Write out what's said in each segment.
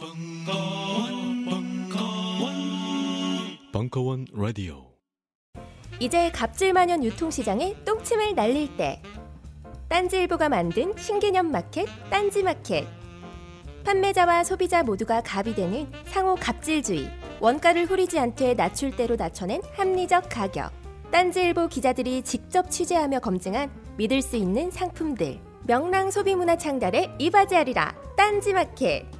벙커원, 벙커원, 벙커원 라디오. 이제 갑질만연 유통시장에 똥침을 날릴 때. 딴지일보가 만든 신개념 마켓 딴지마켓. 판매자와 소비자 모두가 갑이 되는 상호 갑질주의. 원가를 후리지 않되 낮출 대로 낮춰낸 합리적 가격. 딴지일보 기자들이 직접 취재하며 검증한 믿을 수 있는 상품들. 명랑 소비문화 창달에 이바지하리라. 딴지마켓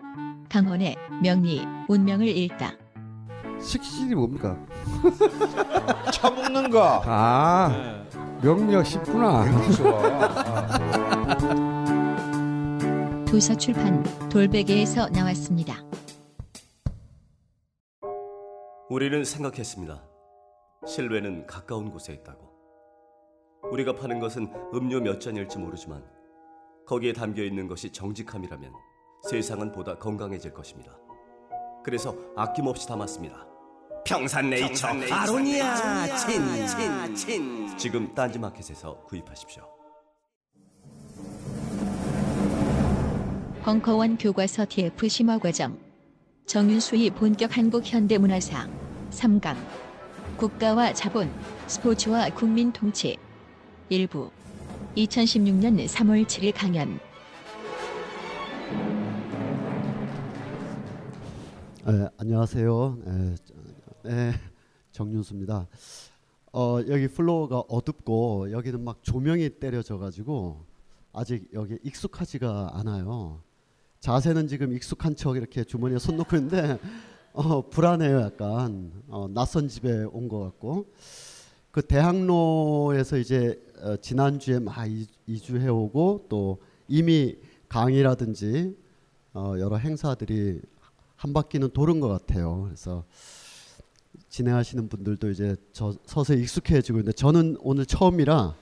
강원의 명리 운명을 읽다 식신이 뭡니까? 처먹는 거. 아 명리학 쉽구나. 도서 출판 돌베개에서 나왔습니다. 우리는 생각했습니다. 실외는 가까운 곳에 있다고. 우리가 파는 것은 음료 몇 잔일지 모르지만 거기에 담겨 있는 것이 정직함이라면 세상은 보다 건강해질 것입니다. 그래서 아낌없이 담았습니다. 평산네이처, 아로니아. 친 친친. 지금 딴지마켓에서 구입하십시오. 벙커원 교과서 TF 심화 과정. 정윤수의 본격 한국 현대 문화사 3강. 국가와 자본 스포츠와 국민 통치. 일부. 2016년 3월 7일 강연 네, 안녕하세요. 네, 네, 정윤수입니다. 어, 여기 플로어가 어둡고 여기는 막 조명이 때려져 가지고 아직 여기 익숙하지가 않아요. 자세는 지금 익숙한 척 이렇게 주머니에 손 놓고 있는데 어, 불안해요. 약간 어, 낯선 집에 온 것 같고 그 대학로에서 이제 어, 지난주에 막 이- 이주해 오고 또 이미 강의라든지 어, 여러 행사들이 한 바퀴는 도는 것 같아요. 그래서 진행하시는 분들도 이제 저 서서히 익숙해지고 있는데 저는 오늘 처음이라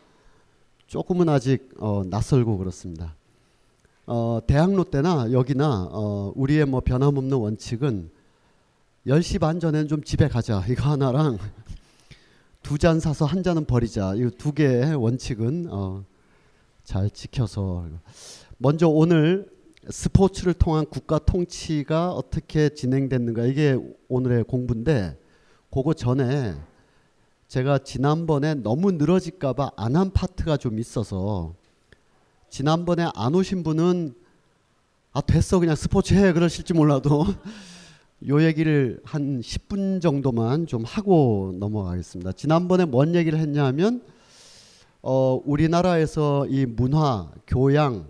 조금은 아직 어, 낯설고 그렇습니다. 어, 대학로 때나 여기나 어, 우리의 뭐 변함없는 원칙은 10시 반 전에는 좀 집에 가자. 이거 하나랑 두 잔 사서 한 잔은 버리자. 이 두 개의 원칙은 어, 잘 지켜서 먼저 오늘 스포츠를 통한 국가 통치가 어떻게 진행됐는가 이게 오늘의 공부인데 그거 전에 제가 지난번에 너무 늘어질까봐 안 한 파트가 좀 있어서 지난번에 안 오신 분은 아 됐어 그냥 스포츠 해 그러실지 몰라도 요 얘기를 한 10분 정도만 좀 하고 넘어가겠습니다. 지난번에 뭔 얘기를 했냐면 어 우리나라에서 이 문화, 교양,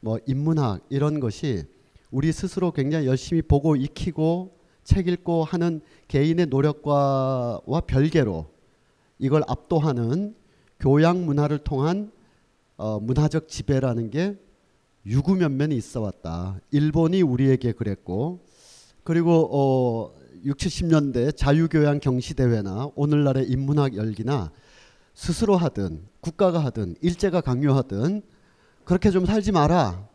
뭐 인문학 이런 것이 우리 스스로 굉장히 열심히 보고 익히고 책 읽고 하는 개인의 노력과와 별개로 이걸 압도하는 교양 문화를 통한 어, 문화적 지배라는 게 유구면면이 있어 왔다. 일본이 우리에게 그랬고 그리고 어 6, 70년대 자유교양 경시대회나 오늘날의 인문학 열기나 스스로 하든 국가가 하든 일제가 강요하든 그렇게 좀 살지 마라.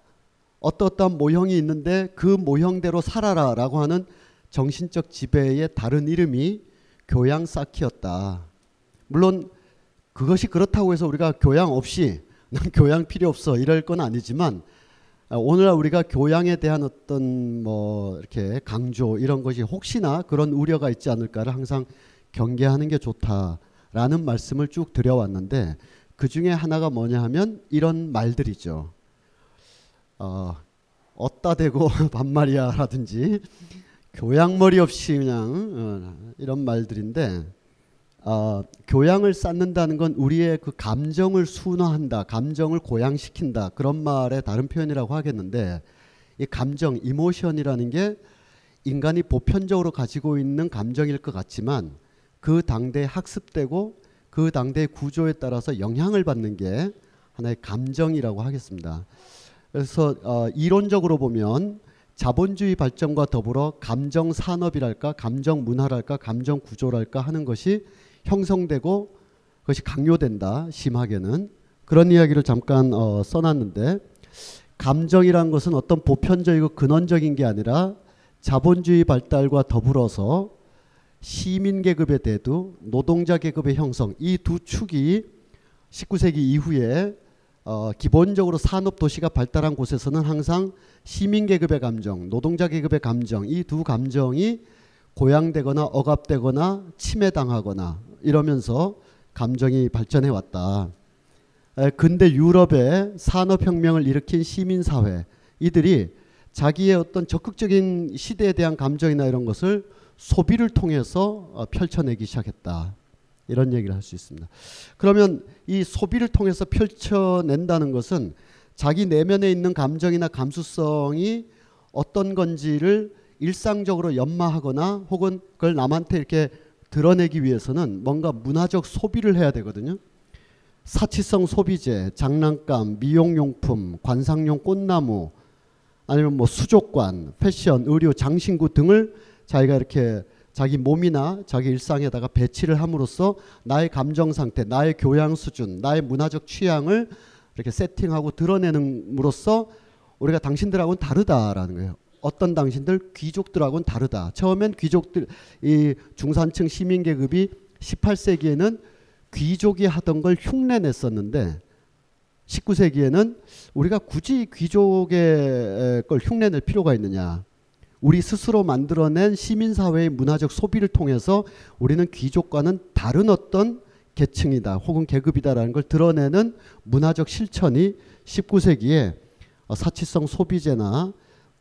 어떠어떠한 모형이 있는데 그 모형대로 살아라 라고 하는 정신적 지배의 다른 이름이 교양 쌓기였다. 물론 그것이 그렇다고 해서 우리가 교양 없이 난 교양 필요 없어 이럴 건 아니지만 아, 오늘날 우리가 교양에 대한 어떤 뭐 이렇게 강조 이런 것이 혹시나 그런 우려가 있지 않을까를 항상 경계하는 게 좋다라는 말씀을 쭉 드려왔는데 그 중에 하나가 뭐냐 하면 이런 말들이죠. 어, 어따 대고 반말이야라든지 교양머리 없이 그냥 어, 이런 말들인데 어, 교양을 쌓는다는 건 우리의 그 감정을 순화한다, 감정을 고양시킨다 그런 말의 다른 표현이라고 하겠는데 이 감정, 이모션이라는 게 인간이 보편적으로 가지고 있는 감정일 것 같지만 그 당대에 학습되고 그 당대의 구조에 따라서 영향을 받는 게 하나의 감정이라고 하겠습니다. 그래서 어, 이론적으로 보면 자본주의 발전과 더불어 감정 산업이랄까, 감정 문화랄까, 감정 구조랄까 하는 것이 형성되고 그것이 강요된다. 심하게는 그런 이야기를 잠깐 어, 써놨는데 감정이란 것은 어떤 보편적이고 근원적인 게 아니라 자본주의 발달과 더불어서 시민 계급의 대두, 노동자 계급의 형성 이 두 축이 19세기 이후에 어, 기본적으로 산업 도시가 발달한 곳에서는 항상 시민 계급의 감정, 노동자 계급의 감정 이 두 감정이 고양되거나 억압되거나 침해당하거나 이러면서 감정이 발전해 왔다. 에, 근데 유럽의 산업혁명을 일으킨 시민사회 이들이 자기의 어떤 적극적인 시대에 대한 감정이나 이런 것을 소비를 통해서 어, 펼쳐내기 시작했다. 이런 얘기를 할 수 있습니다. 그러면 이 소비를 통해서 펼쳐낸다는 것은 자기 내면에 있는 감정이나 감수성이 어떤 건지를 일상적으로 연마하거나 혹은 그걸 남한테 이렇게 드러내기 위해서는 뭔가 문화적 소비를 해야 되거든요. 사치성 소비재, 장난감, 미용용품, 관상용 꽃나무, 아니면 뭐 수족관, 패션, 의류, 장신구 등을 자기가 이렇게 자기 몸이나 자기 일상에다가 배치를 함으로써 나의 감정 상태, 나의 교양 수준, 나의 문화적 취향을 이렇게 세팅하고 드러내는으로써 우리가 당신들하고는 다르다라는 거예요. 어떤 당신들 귀족들하고는 다르다. 처음엔 귀족들 이 중산층 시민 계급이 18세기에는 귀족이 하던 걸 흉내 냈었는데 19세기에는 우리가 굳이 귀족의 걸 흉내 낼 필요가 있느냐. 우리 스스로 만들어낸 시민사회의 문화적 소비를 통해서 우리는 귀족과는 다른 어떤 계층이다 혹은 계급이다라는 걸 드러내는 문화적 실천이 19세기에 사치성 소비재나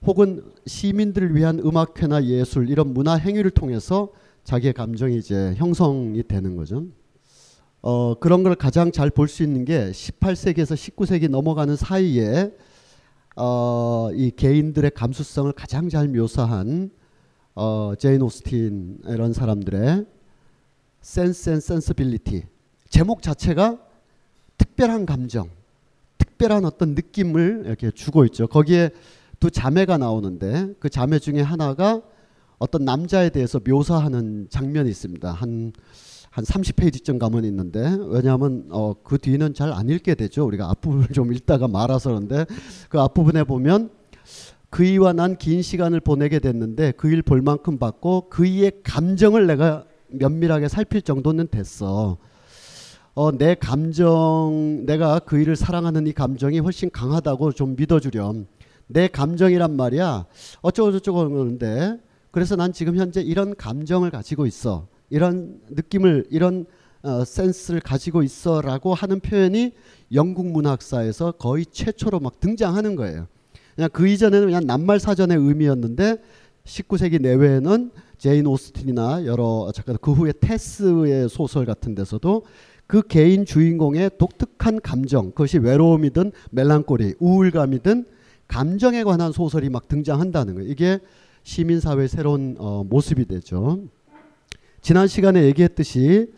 혹은 시민들을 위한 음악회나 예술 이런 문화 행위를 통해서 자기의 감정이 이제 형성이 되는 거죠. 어, 그런 걸 가장 잘 볼 수 있는 게 18세기에서 19세기 넘어가는 사이에 어, 이 개인들의 감수성을 가장 잘 묘사한 어, 제인 오스틴 이런 사람들의 Sense and Sensibility 제목 자체가 특별한 감정, 특별한 어떤 느낌을 이렇게 주고 있죠. 거기에 두 자매가 나오는데 그 자매 중에 하나가 어떤 남자에 대해서 묘사하는 장면이 있습니다. 한 한 30페이지쯤 가면 있는데 왜냐하면 어, 그 뒤는 잘 안 읽게 되죠. 우리가 앞부분을 좀 읽다가 말아서 그런데 그 앞부분에 보면 그이와 난 긴 시간을 보내게 됐는데 그 일 볼 만큼 봤고 그이의 감정을 내가 면밀하게 살필 정도는 됐어. 어, 내 감정, 내가 그 일을 사랑하는 이 감정이 훨씬 강하다고 좀 믿어주렴. 내 감정이란 말이야. 어쩌고저쩌고 그러는데 그래서 난 지금 현재 이런 감정을 가지고 있어. 이런 느낌을 이런 어, 센스를 가지고 있어라고 하는 표현이 영국 문학사에서 거의 최초로 막 등장하는 거예요. 그냥 그 이전에는 그냥 낱말 사전의 의미였는데 19세기 내외에는 제인 오스틴이나 여러 작가 그 후에 테스의 소설 같은 데서도 그 개인 주인공의 독특한 감정 그것이 외로움이든 멜랑콜리 우울감이든 감정에 관한 소설이 막 등장한다는 거예요. 이게 시민사회의 새로운 어, 모습이 되죠. 지난 시간에 얘기했듯이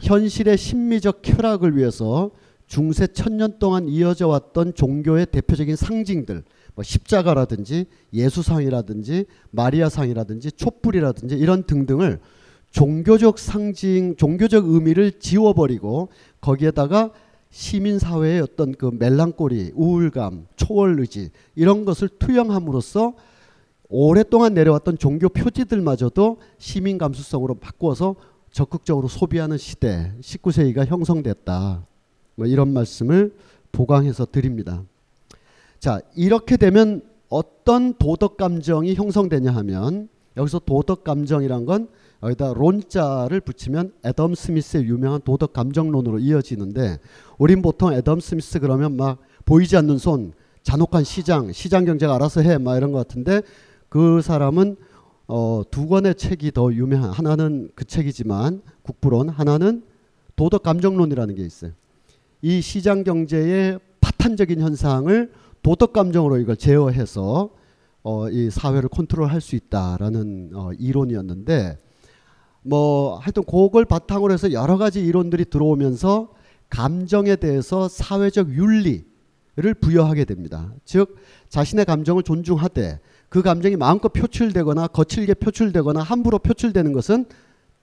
현실의 심미적 쾌락을 위해서 중세 천년 동안 이어져 왔던 종교의 대표적인 상징들 뭐 십자가라든지 예수상이라든지 마리아상이라든지 촛불이라든지 이런 등등을 종교적 상징, 종교적 의미를 지워버리고 거기에다가 시민 사회의 어떤 그 멜랑꼴리, 우울감, 초월 의지 이런 것을 투영함으로써 오랫동안 내려왔던 종교 표지들마저도 시민 감수성으로 바꾸어서 적극적으로 소비하는 시대 19세기가 형성됐다. 뭐 이런 말씀을 보강해서 드립니다. 자, 이렇게 되면 어떤 도덕 감정이 형성되냐 하면 여기서 도덕 감정이란 건 여기다 론자를 붙이면 애덤 스미스의 유명한 도덕 감정론으로 이어지는데 우린 보통 애덤 스미스 그러면 막 보이지 않는 손, 잔혹한 시장, 시장 경제가 알아서 해, 막 이런 것 같은데 그 사람은 어, 두 권의 책이 더 유명한 하나는 그 책이지만 국부론 하나는 도덕 감정론이라는 게 있어요. 이 시장 경제의 파탄적인 현상을 도덕 감정으로 이걸 제어해서 어, 이 사회를 컨트롤할 수 있다라는 어, 이론이었는데 뭐 하여튼 그걸 바탕으로 해서 여러 가지 이론들이 들어오면서 감정에 대해서 사회적 윤리를 부여하게 됩니다. 즉 자신의 감정을 존중하되 그 감정이 마음껏 표출되거나 거칠게 표출되거나 함부로 표출되는 것은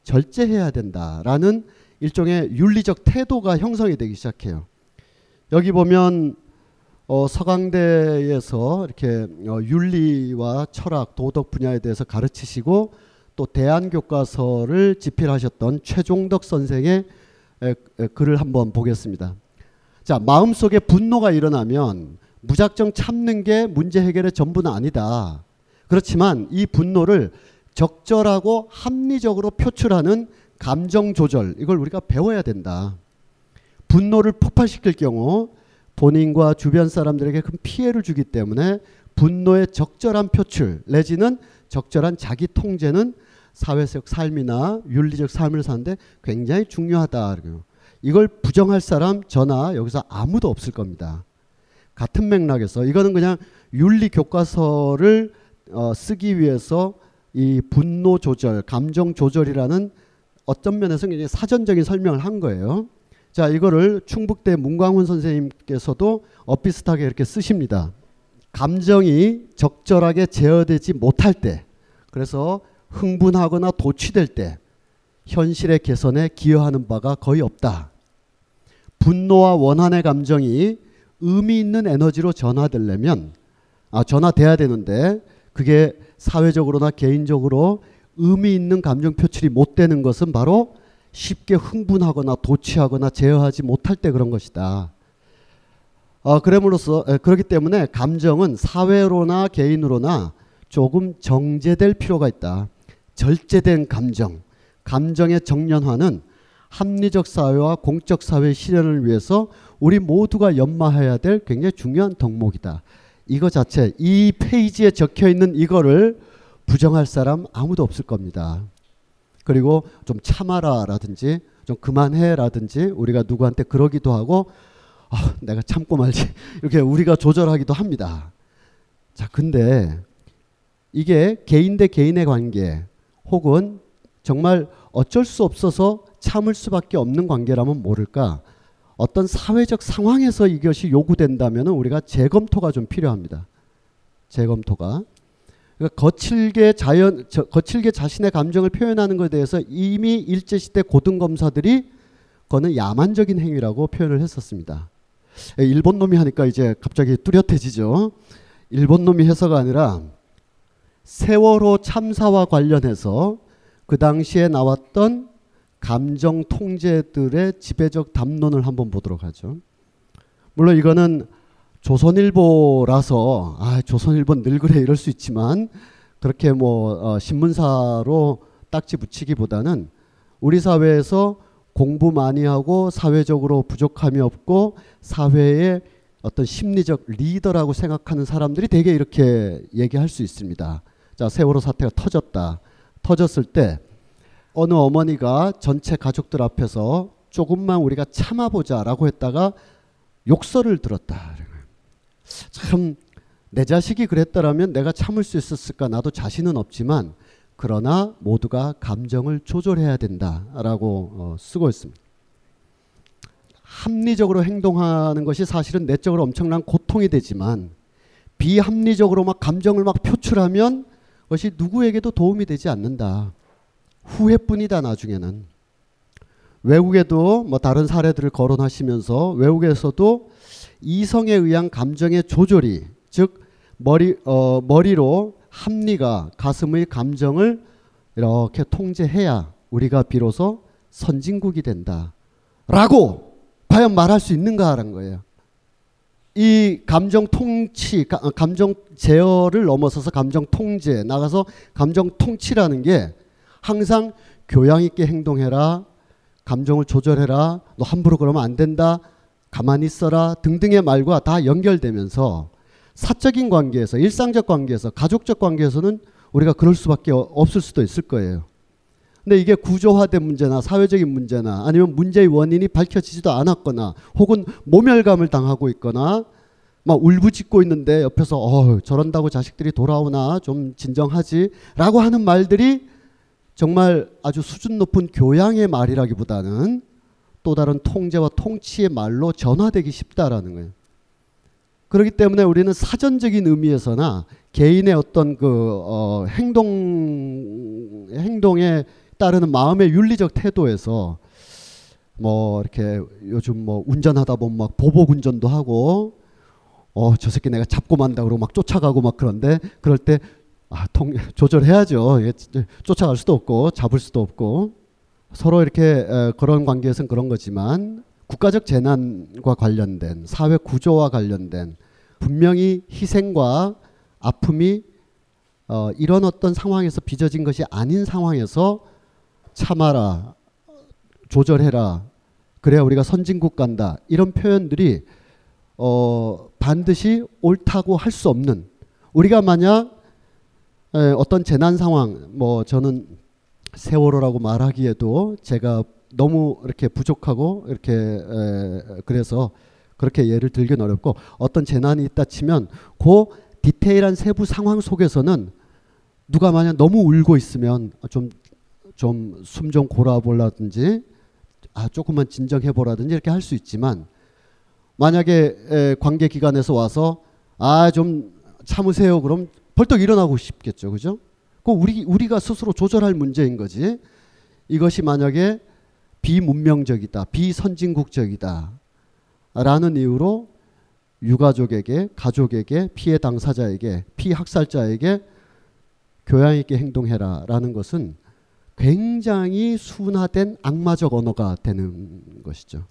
절제해야 된다라는 일종의 윤리적 태도가 형성이 되기 시작해요. 여기 보면 어, 서강대에서 이렇게 어, 윤리와 철학, 도덕 분야에 대해서 가르치시고 또 대안 교과서를 집필하셨던 최종덕 선생의 에, 에, 글을 한번 보겠습니다. 자, 마음속에 분노가 일어나면 무작정 참는 게 문제 해결의 전부는 아니다. 그렇지만 이 분노를 적절하고 합리적으로 표출하는 감정 조절 이걸 우리가 배워야 된다. 분노를 폭발시킬 경우 본인과 주변 사람들에게 큰 피해를 주기 때문에 분노의 적절한 표출 내지는 적절한 자기 통제는 사회적 삶이나 윤리적 삶을 사는데 굉장히 중요하다. 이걸 부정할 사람 저나 여기서 아무도 없을 겁니다. 같은 맥락에서 이거는 그냥 윤리 교과서를 어, 쓰기 위해서 이 분노 조절, 감정 조절이라는 어떤 면에서 굉장히 사전적인 설명을 한 거예요. 자, 이거를 충북대 문광훈 선생님께서도 엇비슷하게 이렇게 쓰십니다. 감정이 적절하게 제어되지 못할 때, 그래서 흥분하거나 도취될 때, 현실의 개선에 기여하는 바가 거의 없다. 분노와 원한의 감정이 의미 있는 에너지로 전화되려면, 아, 전화돼야 되는데, 그게 사회적으로나 개인적으로 의미 있는 감정 표출이 못 되는 것은 바로 쉽게 흥분하거나 도취하거나 제어하지 못할 때 그런 것이다. 어, 그럼으로써 에, 그렇기 때문에 감정은 사회로나 개인으로나 조금 정제될 필요가 있다. 절제된 감정, 감정의 정연화는 합리적 사회와 공적 사회 실현을 위해서 우리 모두가 연마해야 될 굉장히 중요한 덕목이다. 이거 자체 이 페이지에 적혀 있는 이거를 부정할 사람 아무도 없을 겁니다. 그리고 좀 참아라라든지 좀 그만해라든지 우리가 누구한테 그러기도 하고 아, 내가 참고 말지 이렇게 우리가 조절하기도 합니다. 자, 근데 이게 개인 대 개인의 관계 혹은 정말 어쩔 수 없어서 참을 수밖에 없는 관계라면 모를까? 어떤 사회적 상황에서 이것이 요구된다면 우리가 재검토가 좀 필요합니다. 재검토가. 그러니까 거칠게 자연 저, 거칠게 자신의 감정을 표현하는 것에 대해서 이미 일제 시대 고등 검사들이 그거는 야만적인 행위라고 표현을 했었습니다. 예, 일본 놈이 하니까 이제 갑자기 뚜렷해지죠. 일본 놈이 해서가 아니라 세월호 참사와 관련해서 그 당시에 나왔던 감정 통제들의 지배적 담론을 한번 보도록 하죠. 물론 이거는 조선일보라서 아 조선일보 늘 그래 이럴 수 있지만 그렇게 뭐 어, 신문사로 딱지 붙이기보다는 우리 사회에서 공부 많이 하고 사회적으로 부족함이 없고 사회의 어떤 심리적 리더라고 생각하는 사람들이 되게 이렇게 얘기할 수 있습니다. 자 세월호 사태가 터졌다. 터졌을 때 어느 어머니가 전체 가족들 앞에서 조금만 우리가 참아보자라고 했다가 욕설을 들었다. 참 내 자식이 그랬다라면 내가 참을 수 있었을까 나도 자신은 없지만 그러나 모두가 감정을 조절해야 된다라고 어, 쓰고 있습니다. 합리적으로 행동하는 것이 사실은 내적으로 엄청난 고통이 되지만 비합리적으로 막 감정을 막 표출하면 그것이 누구에게도 도움이 되지 않는다. 후회뿐이다 나중에는. 외국에도 뭐 다른 사례들을 거론하시면서 외국에서도 이성에 의한 감정의 조절이 즉 머리 어, 머리로 합리가 가슴의 감정을 이렇게 통제해야 우리가 비로소 선진국이 된다라고 과연 말할 수 있는가라는 거예요. 이 감정 통치, 감정 제어를 넘어서서 감정 통제, 나가서 감정 통치라는 게 항상 교양 있게 행동해라, 감정을 조절해라, 너 함부로 그러면 안 된다, 가만히 있어라. 등등의 말과 다 연결되면서 사적인 관계에서 일상적 관계에서 가족적 관계에서는 우리가 그럴 수밖에 없을 수도 있을 거예요. 근데 이게 구조화된 문제나 사회적인 문제나 아니면 문제의 원인이 밝혀지지도 않았거나 혹은 모멸감을 당하고 있거나 막 울부짖고 있는데 옆에서 어 저런다고 자식들이 돌아오나? 좀 진정하지라고 하는 말들이 정말 아주 수준 높은 교양의 말이라기보다는 또 다른 통제와 통치의 말로 전화되기 쉽다라는 거예요. 그렇기 때문에 우리는 사전적인 의미에서나 개인의 어떤 그 어, 행동 행동에 따르는 마음의 윤리적 태도에서 뭐 이렇게 요즘 뭐 운전하다 보면 막 보복 운전도 하고 어 저 새끼 내가 잡고 만다 그러고 막 쫓아가고 막 그런데 그럴 때 아, 통, 조절해야죠. 예, 쫓아갈 수도 없고 잡을 수도 없고 서로 이렇게 에, 그런 관계에서는 그런 거지만 국가적 재난과 관련된 사회 구조와 관련된 분명히 희생과 아픔이 어, 이런 어떤 상황에서 빚어진 것이 아닌 상황에서 참아라 조절해라 그래야 우리가 선진국 간다 이런 표현들이 어, 반드시 옳다고 할 수 없는 우리가 만약 에, 어떤 재난 상황 뭐 저는 세월호라고 말하기에도 제가 너무 이렇게 부족하고 이렇게 에, 그래서 그렇게 예를 들긴 어렵고 어떤 재난이 있다 치면 그 디테일한 세부 상황 속에서는 누가 만약 너무 울고 있으면 좀 좀 숨좀 골아보라든지 아 조금만 진정해 보라든지 이렇게 할 수 있지만 만약에 에, 관계 기관에서 와서 아 좀 참으세요. 그럼 벌떡 일어나고 싶겠죠 그죠? 그 우리 우리가 스스로 조절할 문제인 거지 이것이 만약에 비문명적이다 비선진국적이다 라는 이유로 유가족에게 가족에게 피해 당사자에게 피학살자에게 교양 있게 행동해라 라는 것은 굉장히 순화된 악마적 언어가 되는 것이죠.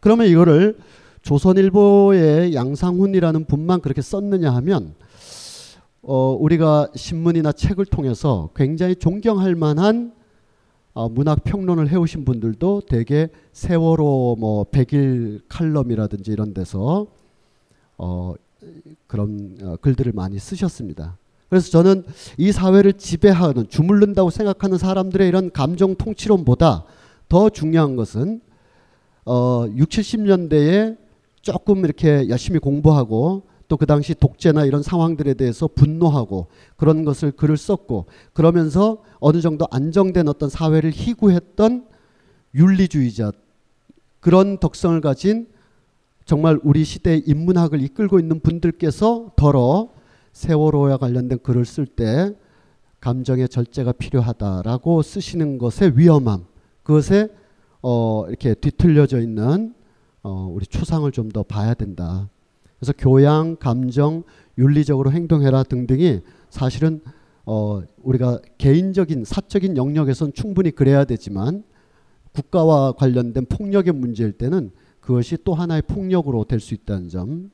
그러면 이거를 조선일보의 양상훈이라는 분만 그렇게 썼느냐 하면 어, 우리가 신문이나 책을 통해서 굉장히 존경할 만한 어, 문학 평론을 해오신 분들도 대개 세월호 뭐 백일 칼럼이라든지 이런 데서 어, 그런 어, 글들을 많이 쓰셨습니다. 그래서 저는 이 사회를 지배하는 주물른다고 생각하는 사람들의 이런 감정 통치론보다 더 중요한 것은 어, 6, 70년대에 조금 이렇게 열심히 공부하고 또 그 당시 독재나 이런 상황들에 대해서 분노하고 그런 것을 글을 썼고 그러면서 어느 정도 안정된 어떤 사회를 희구했던 윤리주의자 그런 덕성을 가진 정말 우리 시대의 인문학을 이끌고 있는 분들께서 더러 세월호와 관련된 글을 쓸 때 감정의 절제가 필요하다라고 쓰시는 것의 위험함 그것에 어 이렇게 뒤틀려져 있는 어 우리 추상을 좀 더 봐야 된다. 그래서 교양, 감정, 윤리적으로 행동해라 등등이 사실은 어 우리가 개인적인 사적인 영역에선 충분히 그래야 되지만 국가와 관련된 폭력의 문제일 때는 그것이 또 하나의 폭력으로 될 수 있다는 점.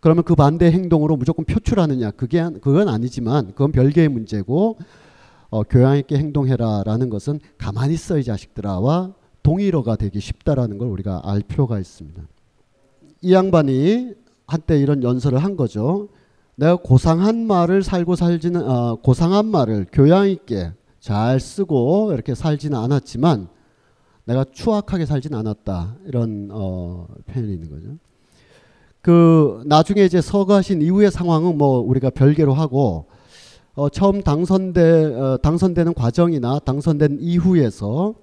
그러면 그 반대 행동으로 무조건 표출하느냐? 그게 그건 아니지만 그건 별개의 문제고 어, 교양 있게 행동해라라는 것은 가만히 있어 이 자식들아와 동일어가 되기 쉽다라는 걸 우리가 알 필요가 있습니다. 이 양반이 한때 이런 연설을 한 거죠. 내가 고상한 말을 살고 살지는 어, 고상한 말을 교양 있게 잘 쓰고 이렇게 살지는 않았지만 내가 추악하게 살진 않았다 이런 어, 표현이 있는 거죠. 그 나중에 이제 서거하신 이후의 상황은 뭐 우리가 별개로 하고 어, 처음 당선돼 어, 당선되는 과정이나 당선된 이후에서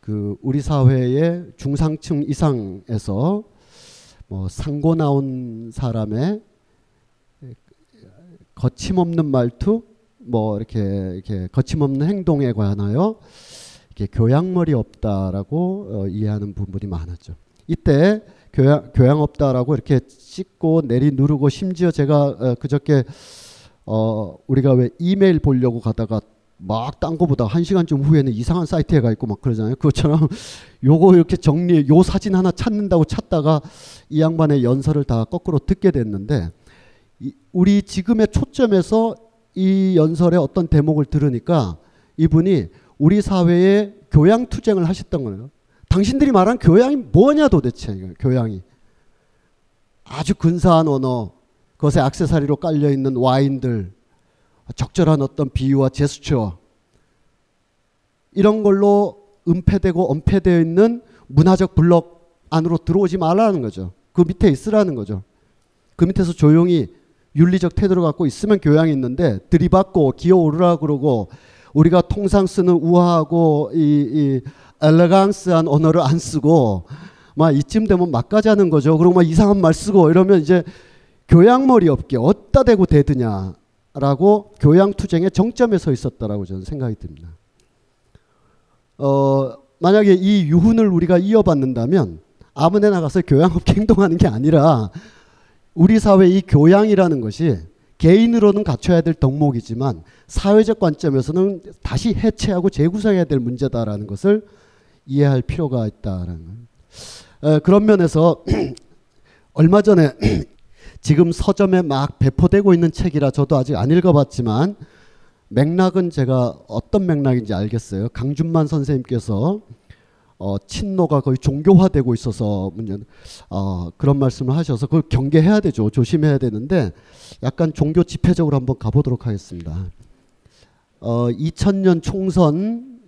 그 우리 사회의 중상층 이상에서 뭐 상고 나온 사람의 거침없는 말투 뭐 이렇게 이렇게 거침없는 행동에 관하여 이렇게 교양머리 없다라고 어, 이해하는 부분이 많았죠. 이때 교양 교양 없다라고 이렇게 찍고 내리 누르고 심지어 제가 어, 그저께 어 우리가 왜 이메일 보려고 가다가 막 딴 거보다 한 시간쯤 후에는 이상한 사이트에 가 있고 막 그러잖아요. 그것처럼 요거 이렇게 정리 요 사진 하나 찾는다고 찾다가 이 양반의 연설을 다 거꾸로 듣게 됐는데 이, 우리 지금의 초점에서 이 연설의 어떤 대목을 들으니까 이분이 우리 사회에 교양 투쟁을 하셨던 거예요. 당신들이 말한 교양이 뭐냐 도대체 교양이 아주 근사한 언어 그것에 악세사리로 깔려 있는 와인들 적절한 어떤 비유와 제스처 이런 걸로 은폐되고 엄폐되어 있는 문화적 블록 안으로 들어오지 말라는 거죠. 그 밑에 있으라는 거죠. 그 밑에서 조용히 윤리적 태도를 갖고 있으면 교양이 있는데 들이받고 기어오르라 그러고 우리가 통상 쓰는 우아하고 이, 이 엘레강스한 언어를 안 쓰고 막 이쯤 되면 막가자는 거죠. 그리고 막 이상한 말 쓰고 이러면 이제 교양머리 없게 어디다 대고 대드냐 라고 교양 투쟁의 정점에 서 있었다라고 저는 생각이 듭니다. 어, 만약에 이 유훈을 우리가 이어받는다면 아무데 나 가서 교양 없게 행동하는 게 아니라 우리 사회 이 교양이라는 것이 개인으로는 갖춰야 될 덕목이지만 사회적 관점에서는 다시 해체하고 재구성해야 될 문제다라는 것을 이해할 필요가 있다라는 에, 그런 면에서 얼마 전에 지금 서점에 막 배포되고 있는 책이라 저도 아직 안 읽어봤지만 맥락은 제가 어떤 맥락인지 알겠어요. 강준만 선생님께서 어, 친노가 거의 종교화되고 있어서 어, 그런 말씀을 하셔서 그걸 경계해야 되죠. 조심해야 되는데 약간 종교 집회적으로 한번 가보도록 하겠습니다. 어, 2000년 총선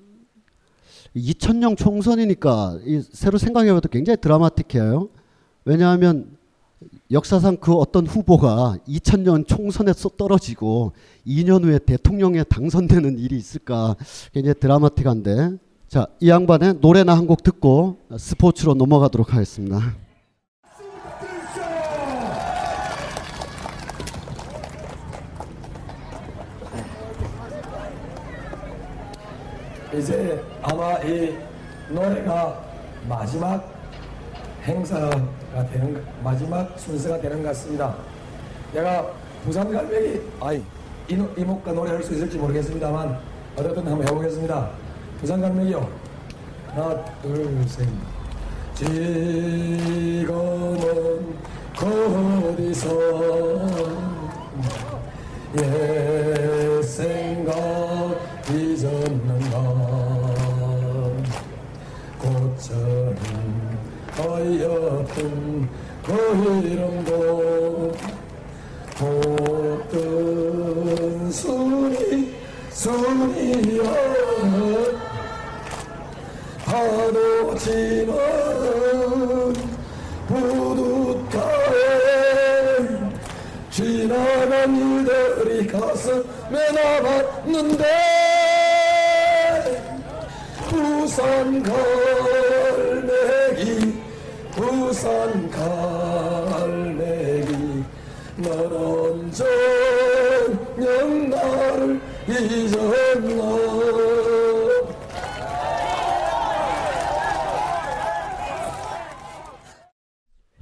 2000년 총선이니까 이, 새로 생각해봐도 굉장히 드라마틱해요. 왜냐하면 역사상 그 어떤 후보가 2000년 총선에서 떨어지고 2년 후에 대통령에 당선되는 일이 있을까 굉장히 드라마틱한데 자, 이 양반의 노래나 한 곡 듣고 스포츠로 넘어가도록 하겠습니다. 이제 아마 이 노래가 마지막 행사가 되는 마지막 순서가 되는 것 같습니다. 내가 부산 갈매기 아이 이, 이목과 노래할 수 있을지 모르겠습니다만 어쨌든 한번 해보겠습니다. 부산 갈매기요. 하나 둘셋 지금은 어디서 옛 생각 잊었는가 고쳐 는 어여쁜 그 이름도 꽃든 순이 순이여. 파도 치는 부둣가에 지나간 일들이 가슴에 남았는데 부산 부 산 갈매기 너는 저녁 나를 잊었나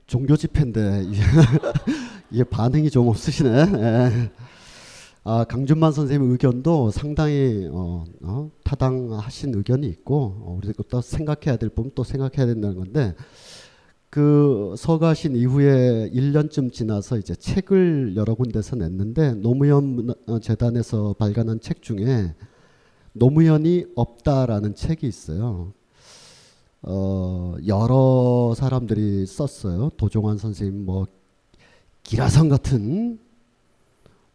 종교 집회인데 이게 반응이 좀 없으시네. 예. 아, 강준만 선생님 의견도 상당히 어, 어, 타당하신 의견이 있고 어, 우리가 또 생각해야 될 부분 또 생각해야 된다는 건데 그 서가신 이후에 1년쯤 지나서 이제 책을 여러 군데서 냈는데 노무현 어, 재단에서 발간한 책 중에 노무현이 없다라는 책이 있어요. 어, 여러 사람들이 썼어요. 도종환 선생님, 뭐 기라성 같은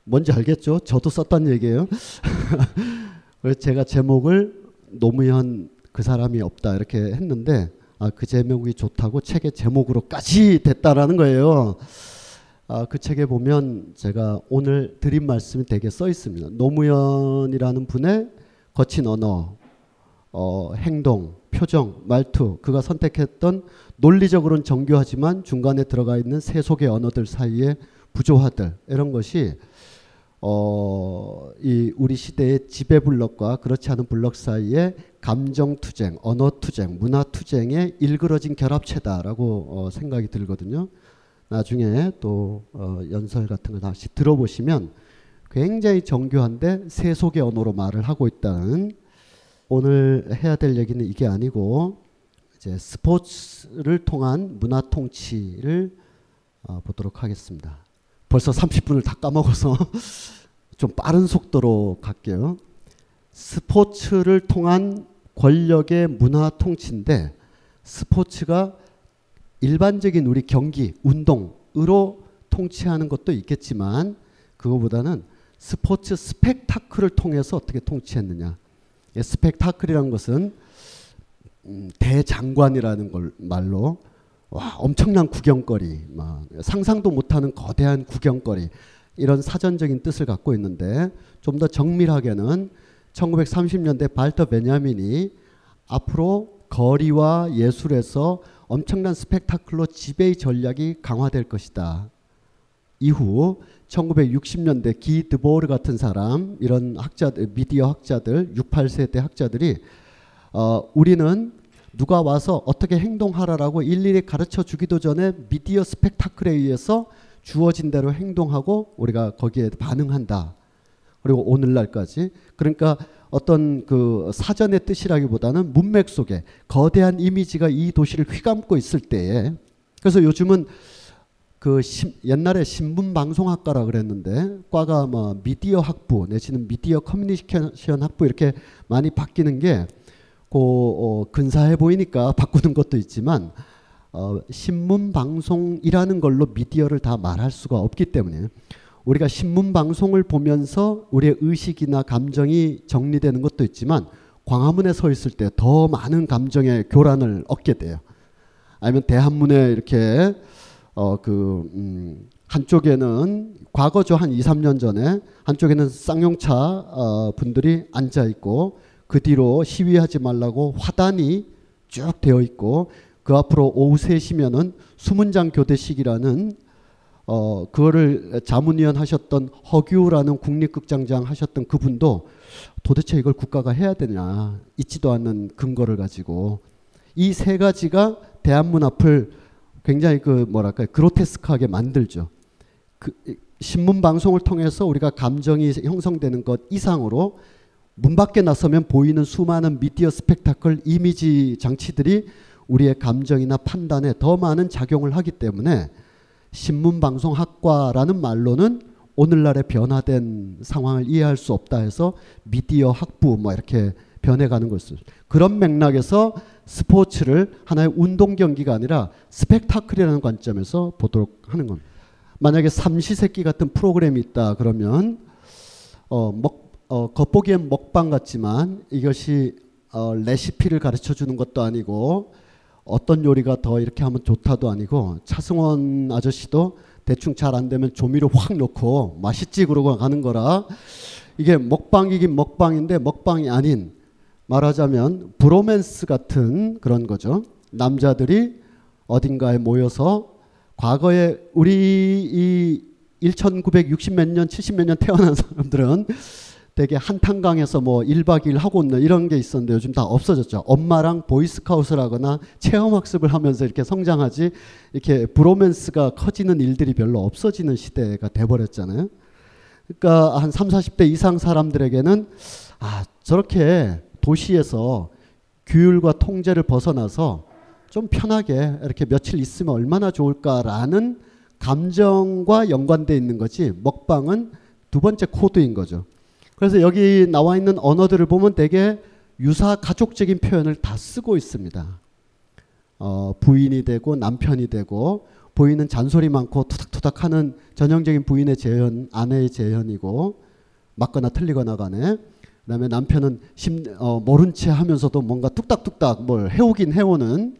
뭔지 알겠죠? 저도 썼단 얘기예요. 그래서 제가 제목을 노무현 그 사람이 없다 이렇게 했는데 아, 그 제목이 좋다고 책의 제목으로까지 됐다라는 거예요. 아, 그 책에 보면 제가 오늘 드린 말씀이 되게 써 있습니다. 노무현이라는 분의 거친 언어, 어, 행동, 표정, 말투, 그가 선택했던 논리적으로는 정교하지만 중간에 들어가 있는 세속의 언어들 사이의 부조화들 이런 것이 어, 이 우리 시대의 지배 블럭과 그렇지 않은 블럭 사이의 감정 투쟁, 언어 투쟁, 문화 투쟁의 일그러진 결합체다라고 어, 생각이 들거든요. 나중에 또 어, 연설 같은 거 다시 들어보시면 굉장히 정교한데 세속의 언어로 말을 하고 있다는 오늘 해야 될 얘기는 이게 아니고 이제 스포츠를 통한 문화 통치를 어, 보도록 하겠습니다. 벌써 30분을 다 까먹어서 좀 빠른 속도로 갈게요. 스포츠를 통한 권력의 문화 통치인데 스포츠가 일반적인 우리 경기, 운동으로 통치하는 것도 있겠지만 그거보다는 스포츠 스펙타클을 통해서 어떻게 통치했느냐. 예, 스펙타클이라는 것은 음, 대장관이라는 걸 말로 와 엄청난 구경거리, 막 상상도 못하는 거대한 구경거리 이런 사전적인 뜻을 갖고 있는데 좀 더 정밀하게는 1930년대 발터 베냐민이 앞으로 거리와 예술에서 엄청난 스펙타클로 지배의 전략이 강화될 것이다. 이후 1960년대 기 드보르 같은 사람 이런 학자들 미디어 학자들 68세대 학자들이 어, 우리는 누가 와서 어떻게 행동하라라고 일일이 가르쳐 주기도 전에 미디어 스펙타클에 의해서 주어진 대로 행동하고 우리가 거기에 반응한다. 그리고 오늘날까지. 그러니까 어떤 그 사전의 뜻이라기보다는 문맥 속에 거대한 이미지가 이 도시를 휘감고 있을 때에. 그래서 요즘은 그 심, 옛날에 신문 방송학과라 그랬는데 과가 뭐 미디어 학부 내지는 미디어 커뮤니케이션 학부 이렇게 많이 바뀌는 게 그, 어, 근사해 보이니까 바꾸는 것도 있지만 어, 신문 방송이라는 걸로 미디어를 다 말할 수가 없기 때문에 우리가 신문 방송을 보면서 우리의 의식이나 감정이 정리되는 것도 있지만 광화문에 서 있을 때 더 많은 감정의 교란을 얻게 돼요. 아니면 대한문에 이렇게 어그 음, 한쪽에는 과거죠 한 2, 3년 전에 한쪽에는 쌍용차 어, 분들이 앉아 있고 그 뒤로 시위하지 말라고 화단이 쭉 되어 있고 그 앞으로 오후 3시면은 수문장 교대식이라는 어 그거를 자문위원 하셨던 허규라는 국립극장장 하셨던 그분도 도대체 이걸 국가가 해야 되냐 있지도 않는 근거를 가지고 이 세 가지가 대한문 앞을 굉장히 그 뭐랄까 그로테스크하게 만들죠. 그 신문 방송을 통해서 우리가 감정이 형성되는 것 이상으로 문 밖에 나서면 보이는 수많은 미디어 스펙타클 이미지 장치들이 우리의 감정이나 판단에 더 많은 작용을 하기 때문에 신문방송학과라는 말로는 오늘날의 변화된 상황을 이해할 수 없다 해서 미디어 학부 뭐 이렇게 변해가는 것을 그런 맥락에서 스포츠를 하나의 운동 경기가 아니라 스펙타클이라는 관점에서 보도록 하는 겁니다. 만약에 삼시세끼 같은 프로그램이 있다 그러면 어, 먹, 어, 겉보기엔 먹방 같지만 이것이 어, 레시피를 가르쳐 주는 것도 아니고 어떤 요리가 더 이렇게 하면 좋다도 아니고 차승원 아저씨도 대충 잘 안 되면 조미료 확 넣고 맛있지 그러고 가는 거라 이게 먹방이긴 먹방인데 먹방이 아닌 말하자면 브로맨스 같은 그런 거죠. 남자들이 어딘가에 모여서 과거에 우리 이 1960 몇 년, 70 몇 년 태어난 사람들은 되게 한탄강에서 뭐 1박 2일 하고 있는 이런 게 있었는데 요즘 다 없어졌죠. 엄마랑 보이스카우트를 하거나 체험학습을 하면서 이렇게 성장하지 이렇게 브로맨스가 커지는 일들이 별로 없어지는 시대가 돼버렸잖아요. 그러니까 한 3, 40대 이상 사람들에게는 아, 저렇게 도시에서 규율과 통제를 벗어나서 좀 편하게 이렇게 며칠 있으면 얼마나 좋을까라는 감정과 연관돼 있는 거지 먹방은 두 번째 코드인 거죠. 그래서 여기 나와 있는 언어들을 보면 되게 유사 가족적인 표현을 다 쓰고 있습니다. 어, 부인이 되고 남편이 되고 부인은 잔소리 많고 투닥투닥 하는 전형적인 부인의 재현, 아내의 재현이고 맞거나 틀리거나 간에 그다음에 남편은 심, 어, 모른 채 하면서도 뭔가 뚝딱뚝딱 뭘 해오긴 해오는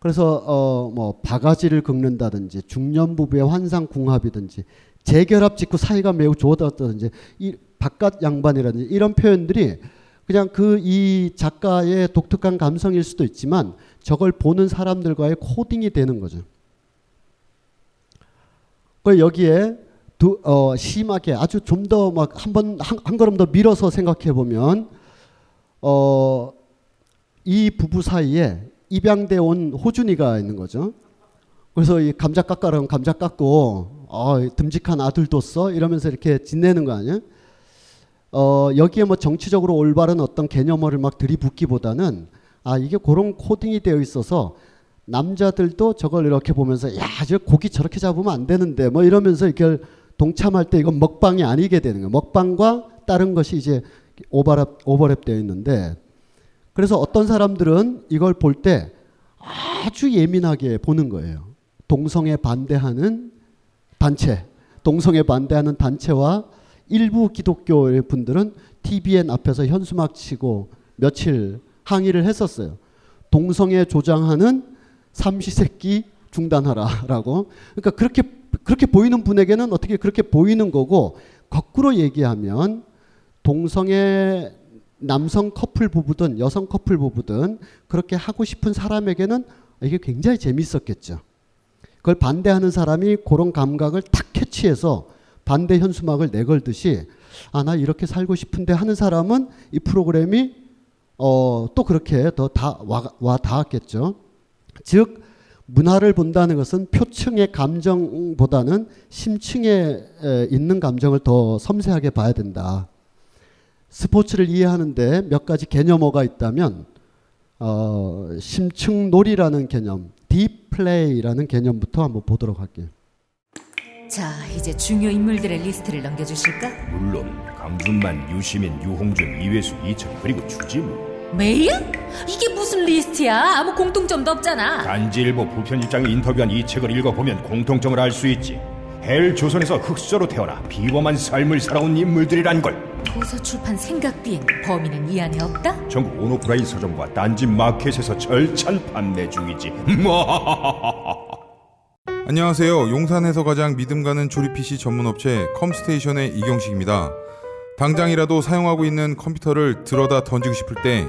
그래서 어, 뭐 바가지를 긁는다든지 중년 부부의 환상 궁합이든지 재결합 직후 사이가 매우 좋았다든지 이 바깥 양반이라든지 이런 표현들이 그냥 그 이 작가의 독특한 감성일 수도 있지만 저걸 보는 사람들과의 코딩이 되는 거죠. 그 여기에 두, 어, 심하게 아주 좀 더 막 한번 한, 한 걸음 더 밀어서 생각해 보면 어, 이 부부 사이에 입양돼 온 호준이가 있는 거죠. 그래서 이 감자 깎아라면 감자 깎고 어, 듬직한 아들 뒀어 이러면서 이렇게 지내는 거 아니에요? 어, 여기에 뭐 정치적으로 올바른 어떤 개념어를 막 들이붓기보다는 아 이게 그런 코딩이 되어 있어서 남자들도 저걸 이렇게 보면서 야 저 고기 저렇게 잡으면 안 되는데 뭐 이러면서 이렇게 동참할 때 이건 먹방이 아니게 되는 거예요. 먹방과 다른 것이 이제 오버랩 오버랩 되어 있는데 그래서 어떤 사람들은 이걸 볼 때 아주 예민하게 보는 거예요. 동성애 반대하는 단체, 동성애 반대하는 단체와 일부 기독교의 분들은 TVN 앞에서 현수막 치고 며칠 항의를 했었어요. 동성애 조장하는 삼시세끼 중단하라라고. 그러니까 그렇게 그렇게 보이는 분에게는 어떻게 그렇게 보이는 거고 거꾸로 얘기하면 동성애 남성 커플 부부든 여성 커플 부부든 그렇게 하고 싶은 사람에게는 이게 굉장히 재밌었겠죠. 그걸 반대하는 사람이 그런 감각을 탁 캐치해서 반대 현수막을 내걸듯이 아 나 이렇게 살고 싶은데 하는 사람은 이 프로그램이 어, 또 그렇게 더 다 와 닿았겠죠. 즉 문화를 본다는 것은 표층의 감정보다는 심층에 있는 감정을 더 섬세하게 봐야 된다. 스포츠를 이해하는데 몇 가지 개념어가 있다면 어, 심층 놀이라는 개념, deep play라는 개념부터 한번 보도록 할게요. 자, 이제 중요 인물들의 리스트를 넘겨주실까? 물론 강준만, 유시민, 유홍준, 이회수, 이철 그리고 주진우. 뭐야? 이게 무슨 리스트야? 아무 공통점도 없잖아. 딴지일보 부편집장이 인터뷰한 이 책을 읽어보면 공통점을 알 수 있지. 헬 조선에서 흙수저로 태어나 비범한 삶을 살아온 인물들이란 걸. 도서 출판 생각 비행 범인은 이 안에 없다? 전국 온오프라인 서점과 딴지 마켓에서 절찬 판매 중이지. 안녕하세요. 용산에서 가장 믿음 가는 조립 PC 전문 업체 컴스테이션의 이경식입니다. 당장이라도 사용하고 있는 컴퓨터를 들어다 던지고 싶을 때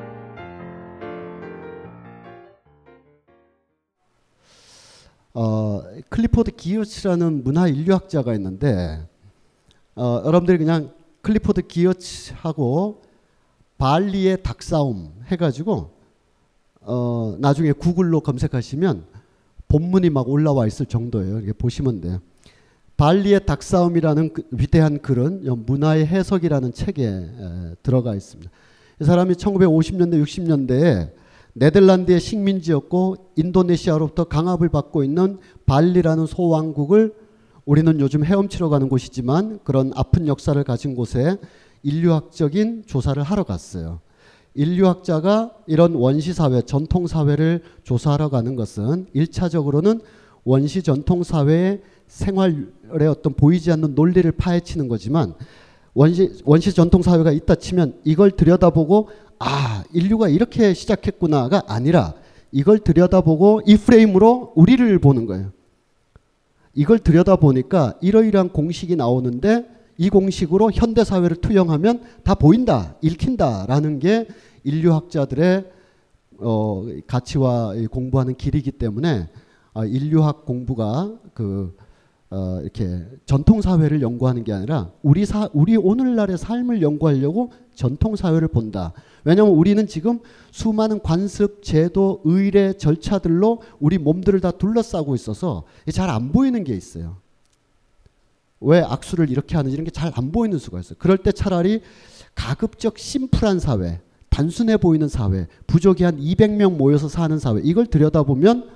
어, 클리포드 기어츠라는 문화 인류학자가 있는데 어, 여러분들이 그냥 클리포드 기어츠하고 발리의 닭싸움 해가지고 어, 나중에 구글로 검색하시면 본문이 막 올라와 있을 정도예요. 이게 보시면 돼요. 발리의 닭싸움이라는 그 위대한 글은 문화의 해석이라는 책에 에, 들어가 있습니다. 이 사람이 1950년대, 60년대에 네덜란드의 식민지였고 인도네시아로부터 강압을 받고 있는 발리라는 소왕국을 우리는 요즘 헤엄치러 가는 곳이지만 그런 아픈 역사를 가진 곳에 인류학적인 조사를 하러 갔어요. 인류학자가 이런 원시사회, 전통사회를 조사하러 가는 것은 일차적으로는 원시 전통사회의 생활에 어떤 보이지 않는 논리를 파헤치는 거지만 원시, 원시 전통사회가 있다 치면 이걸 들여다보고 아, 인류가 이렇게 시작했구나가 아니라 이걸 들여다보고 이 프레임으로 우리를 보는 거예요. 이걸 들여다보니까 이러이러한 공식이 나오는데 이 공식으로 현대 사회를 투영하면 다 보인다, 읽힌다라는 게 인류학자들의 어, 가치와 공부하는 길이기 때문에 아, 인류학 공부가 그 어, 이렇게 전통 사회를 연구하는 게 아니라 우리 사 우리 오늘날의 삶을 연구하려고 전통 사회를 본다. 왜냐하면 우리는 지금 수많은 관습, 제도, 의례, 절차들로 우리 몸들을 다 둘러싸고 있어서 잘 안 보이는 게 있어요. 왜 악수를 이렇게 하는지 이런 게 잘 안 보이는 수가 있어요. 그럴 때 차라리 가급적 심플한 사회, 단순해 보이는 사회, 부족이 한 200명 모여서 사는 사회, 이걸 들여다보면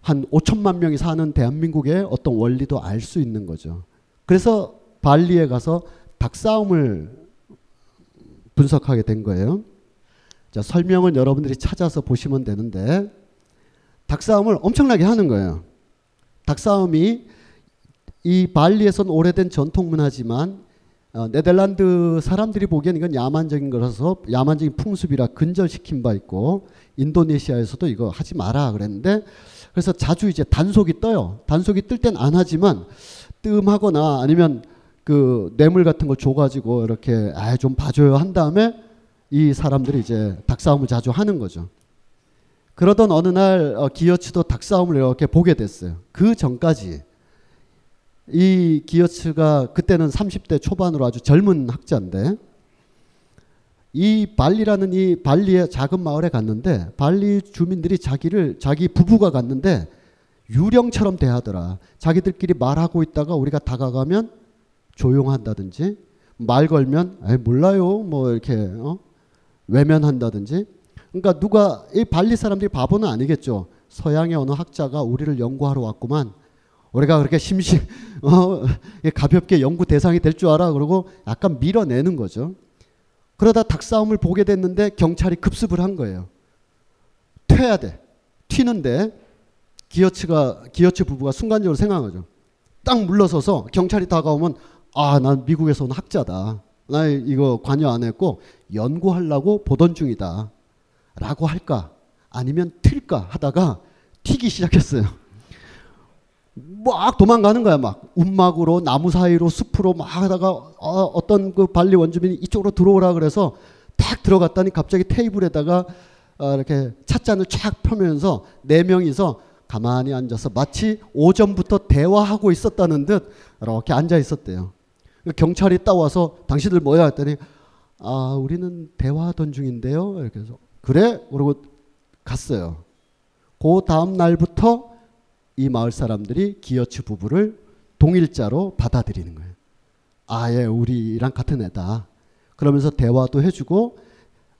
한 5천만 명이 사는 대한민국의 어떤 원리도 알 수 있는 거죠. 그래서 발리에 가서 닭싸움을 분석하게 된 거예요. 자, 설명은 여러분들이 찾아서 보시면 되는데, 닭싸움을 엄청나게 하는 거예요. 닭싸움이 이 발리에선 오래된 전통 문화지만 어, 네덜란드 사람들이 보기엔 이건 야만적인 거라서 야만적인 풍습이라 근절시킨 바 있고 인도네시아에서도 이거 하지 마라 그랬는데 그래서 자주 이제 단속이 떠요. 단속이 뜰 땐 안 하지만 뜸하거나 아니면 그 뇌물 같은 걸 줘가지고 이렇게 아 좀 봐줘요 한 다음에 이 사람들이 이제 닭싸움을 자주 하는 거죠. 그러던 어느 날 어, 기어츠도 닭싸움을 이렇게 보게 됐어요. 그 전까지 이 기어츠가 그때는 30대 초반으로 아주 젊은 학자인데 이 발리라는 이 발리의 작은 마을에 갔는데 발리 주민들이 자기를 자기 부부가 갔는데 유령처럼 대하더라. 자기들끼리 말하고 있다가 우리가 다가가면 조용한다든지 말 걸면 아 몰라요 뭐 이렇게 어? 외면한다든지 그러니까 누가 이 발리 사람들이 바보는 아니겠죠. 서양의 어느 학자가 우리를 연구하러 왔구만. 우리가 그렇게 심심 어, 가볍게 연구 대상이 될 줄 알아 그러고 약간 밀어내는 거죠. 그러다 닭싸움을 보게 됐는데 경찰이 급습을 한 거예요. 튀어야 돼. 튀는데 기어츠가 기어츠 부부가 순간적으로 생각하죠. 딱 물러서서 경찰이 다가오면 아, 난 미국에서 온 학자다. 나 이거 관여 안 했고 연구하려고 보던 중이다. 라고 할까? 아니면 튈까? 하다가 튀기 시작했어요. 막 도망가는 거야 막 움막으로 나무 사이로 숲으로 막 하다가 어, 떤그 발리 원주민이 이쪽으로 들어오라 그래서 딱 들어갔더니 갑자기 테이블에다가 어, 이렇게 찻잔을 쫙 펴면서 네 명이서 가만히 앉아서 마치 오전부터 대화하고 있었다는 듯 이렇게 앉아 있었대요. 경찰이 따와서 당신들 뭐야 했더니 아 우리는 대화하던 중인데요. 이렇게 해서 그래 그러고 갔어요. 그 다음 날부터 이 마을 사람들이 기어츠 부부를 동일자로 받아들이는 거예요. 아예 우리랑 같은 애다. 그러면서 대화도 해주고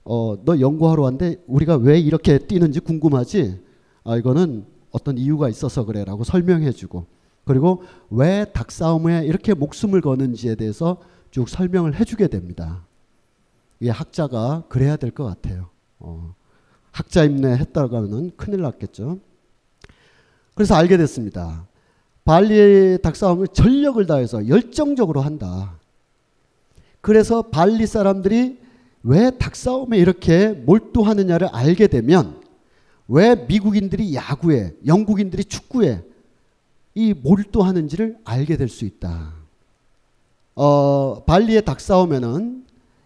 어, 너 연구하러 왔는데 우리가 왜 이렇게 뛰는지 궁금하지? 아, 이거는 어떤 이유가 있어서 그래라고 설명해주고 그리고 왜 닭싸움에 이렇게 목숨을 거는지에 대해서 쭉 설명을 해주게 됩니다. 이 학자가 그래야 될 것 같아요. 어, 학자 임내 했다고 하면 큰일 났겠죠. 그래서 알게 됐습니다. 발리의 닭싸움을 전력을 다해서 열정적으로 한다. 그래서 발리 사람들이 왜 닭싸움에 이렇게 몰두하느냐를 알게 되면 왜 미국인들이 야구에, 영국인들이 축구에 이 몰두하는지를 알게 될 수 있다. 어, 발리의 닭싸움에는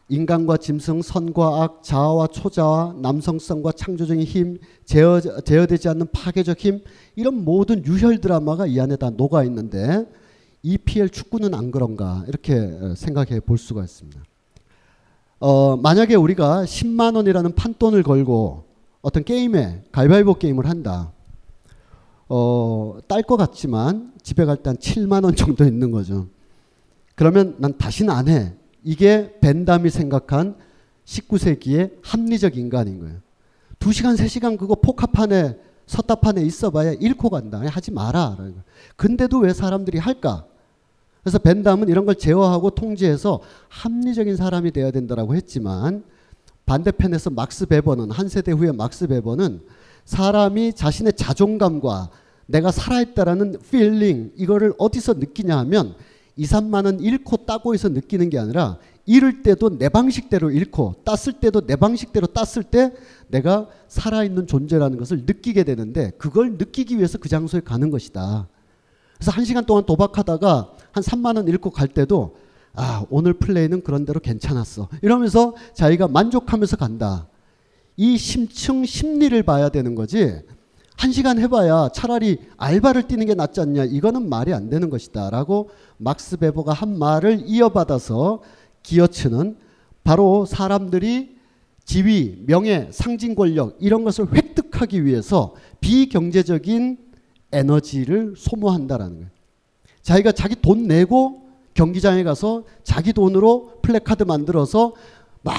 인간과 짐승, 선과 악, 자아와 초자아, 남성성과 창조적인 힘, 제어, 제어되지 않는 파괴적 힘, 이런 모든 유혈 드라마가 이 안에 다 녹아 있는데 EPL 축구는 안 그런가 이렇게 생각해 볼 수가 있습니다. 어, 만약에 우리가 10만 원이라는 판돈을 걸고 어떤 게임에 가위바위보 게임을 한다. 어, 딸 것 같지만 집에 갈 때 한 7만 원 정도 있는 거죠. 그러면 난 다시는 안 해. 이게 벤담이 생각한 19세기의 합리적 인간인 거예요. 2시간, 3시간 그거 포카판에 섰다판에 있어봐야 잃고 간다. 하지 마라. 근데도 왜 사람들이 할까? 그래서 벤담은 이런 걸 제어하고 통제해서 합리적인 사람이 되어야 된다라고 했지만 반대편에서 막스 베버는 한 세대 후에 막스 베버는 사람이 자신의 자존감과 내가 살아있다라는 feeling 이거를 어디서 느끼냐 하면 2, 3만 원 잃고 따고 해서 느끼는 게 아니라 잃을 때도 내 방식대로 잃고 땄을 때도 내 방식대로 땄을 때 내가 살아있는 존재라는 것을 느끼게 되는데 그걸 느끼기 위해서 그 장소에 가는 것이다. 그래서 한 시간 동안 도박하다가 한 3만 원 잃고 갈 때도 아 오늘 플레이는 그런 대로 괜찮았어 이러면서 자기가 만족하면서 간다. 이 심층 심리를 봐야 되는 거지. 한 시간 해봐야 차라리 알바를 뛰는 게 낫지 않냐. 이거는 말이 안 되는 것이다. 라고 막스 베버가 한 말을 이어받아서 기어츠는 바로 사람들이 지위, 명예, 상징 권력 이런 것을 획득하기 위해서 비경제적인 에너지를 소모한다라는 거예요. 자기가 자기 돈 내고 경기장에 가서 자기 돈으로 플래카드 만들어서 막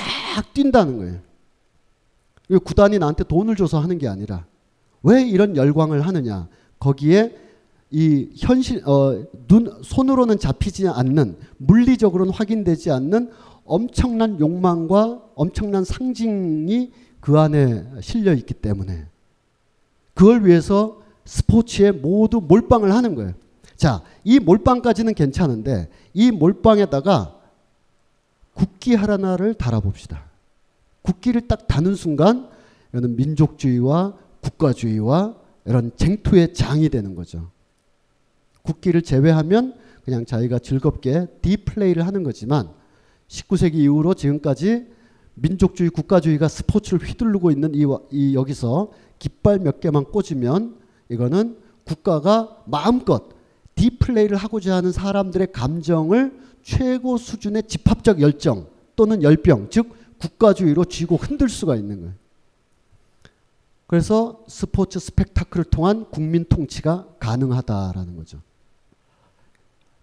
뛴다는 거예요. 구단이 나한테 돈을 줘서 하는 게 아니라 왜 이런 열광을 하느냐? 거기에 이 현실 어, 눈 손으로는 잡히지 않는 물리적으로는 확인되지 않는 엄청난 욕망과 엄청난 상징이 그 안에 실려 있기 때문에 그걸 위해서 스포츠에 모두 몰빵을 하는 거예요. 자, 이 몰빵까지는 괜찮은데 이 몰빵에다가 국기 하나를 달아봅시다. 국기를 딱 다는 순간 이거는 민족주의와 국가주의와 이런 쟁투의 장이 되는 거죠. 국기를 제외하면 그냥 자기가 즐겁게 디플레이를 하는 거지만 19세기 이후로 지금까지 민족주의 국가주의가 스포츠를 휘두르고 있는 이, 이 여기서 깃발 몇 개만 꽂으면 이거는 국가가 마음껏 디플레이를 하고자 하는 사람들의 감정을 최고 수준의 집합적 열정 또는 열병 즉 국가주의로 쥐고 흔들 수가 있는 거예요. 그래서 스포츠 스펙타클을 통한 국민 통치가 가능하다라는 거죠.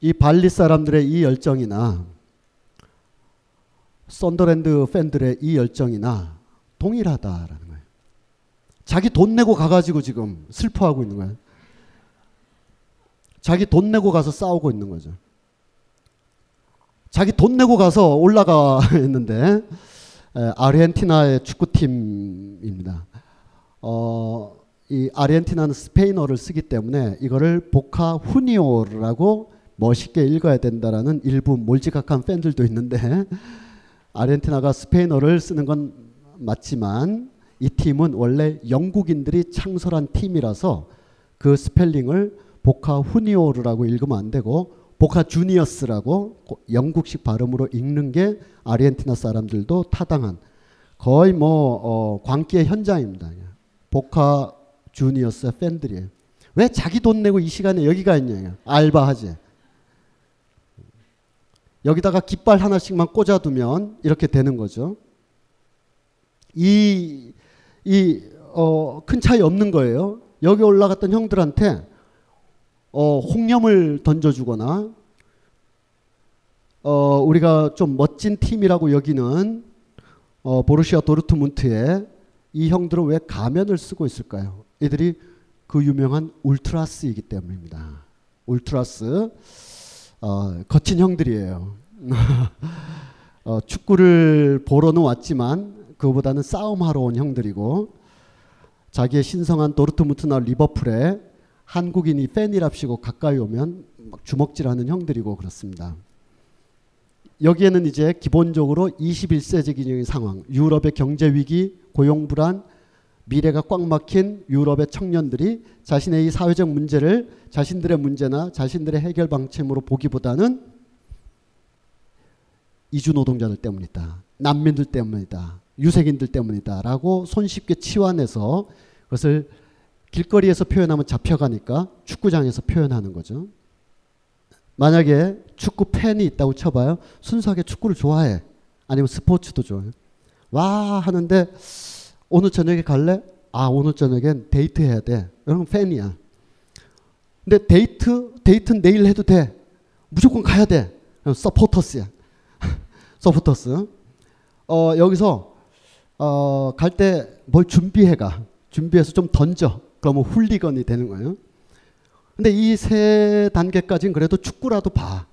이 발리 사람들의 이 열정이나 썬더랜드 팬들의 이 열정이나 동일하다라는 거예요. 자기 돈 내고 가가지고 지금 슬퍼하고 있는 거예요. 자기 돈 내고 가서 싸우고 있는 거죠. 자기 돈 내고 가서 올라가 있는데 아르헨티나의 축구팀입니다. 어, 이 아르헨티나는 스페인어를 쓰기 때문에 이거를 보카 후니오라고 멋있게 읽어야 된다라는 일부 몰지각한 팬들도 있는데 아르헨티나가 스페인어를 쓰는 건 맞지만 이 팀은 원래 영국인들이 창설한 팀이라서 그 스펠링을 보카 후니오르라고 읽으면 안 되고 보카 주니어스라고 영국식 발음으로 읽는 게 아르헨티나 사람들도 타당한 거의 뭐 어, 광기의 현장입니다. 보카 주니어스 팬들이에요. 왜 자기 돈 내고 이 시간에 여기 가 있냐? 알바하지. 여기다가 깃발 하나씩만 꽂아두면 이렇게 되는 거죠. 이, 이, 어, 큰 차이 없는 거예요. 여기 올라갔던 형들한테 어, 홍염을 던져주거나 어, 우리가 좀 멋진 팀이라고 여기는 어, 보르시아 도르트문트에 이 형들은 왜 가면을 쓰고 있을까요? 이들이 그 유명한 울트라스이기 때문입니다. 울트라스 어, 거친 형들이에요. 어, 축구를 보러는 왔지만 그보다는 싸움하러 온 형들이고 자기의 신성한 도르트문트나 리버풀에 한국인이 팬이랍시고 가까이 오면 막 주먹질하는 형들이고 그렇습니다. 여기에는 이제 기본적으로 21세기적인 상황, 유럽의 경제 위기, 고용 불안, 미래가 꽉 막힌 유럽의 청년들이 자신의 이 사회적 문제를 자신들의 문제나 자신들의 해결 방침으로 보기보다는 이주 노동자들 때문이다. 난민들 때문이다. 유색인들 때문이다라고 손쉽게 치환해서 그것을 길거리에서 표현하면 잡혀가니까 축구장에서 표현하는 거죠. 만약에 축구 팬이 있다고 쳐봐요. 순수하게 축구를 좋아해. 아니면 스포츠도 좋아해. 와 하는데 오늘 저녁에 갈래? 아 오늘 저녁엔 데이트 해야 돼. 이런 팬이야. 근데 데이트 데이트는 내일 해도 돼. 무조건 가야 돼. 서포터스야. 서포터스. 어 여기서 어 갈 때 뭘 준비해가. 준비해서 좀 던져. 그러면 훌리건이 되는 거예요. 근데 이 세 단계까지는 그래도 축구라도 봐.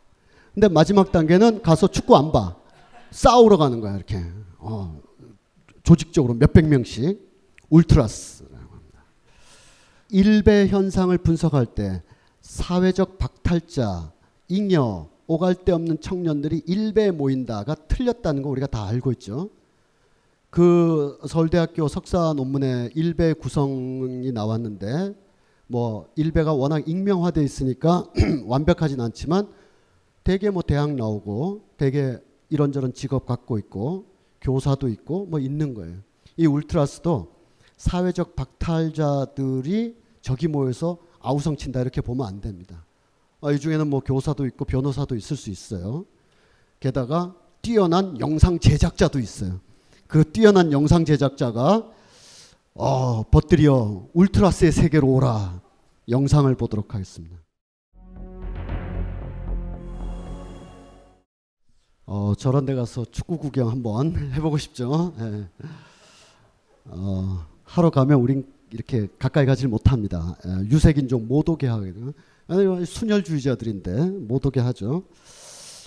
근데 마지막 단계는 가서 축구 안 봐. 싸우러 가는 거야, 이렇게. 어, 조직적으로 몇백 명씩. 울트라스라고 합니다. 일배 현상을 분석할 때 사회적 박탈자, 잉여, 오갈 데 없는 청년들이 일배에 모인다가 틀렸다는 거 우리가 다 알고 있죠. 그 서울대학교 석사 논문에 일배 구성이 나왔는데 뭐 일배가 워낙 익명화돼 있으니까 완벽하진 않지만 대개 뭐 대학 나오고 대개 이런저런 직업 갖고 있고 교사도 있고 뭐 있는 거예요. 이 울트라스도 사회적 박탈자들이 저기 모여서 아우성 친다 이렇게 보면 안 됩니다. 아, 이 중에는 뭐 교사도 있고 변호사도 있을 수 있어요. 게다가 뛰어난 영상 제작자도 있어요. 그 뛰어난 영상 제작자가 어, 버뜨려 울트라스의 세계로 오라 영상을 보도록 하겠습니다. 어, 저런 데 가서 축구 구경 한번 해보고 싶죠. 예. 어, 하러 가면 우린 이렇게 가까이 가질 못합니다. 예, 유색인종 못 오게 하거든요. 순혈주의자들인데 못 오게 하죠.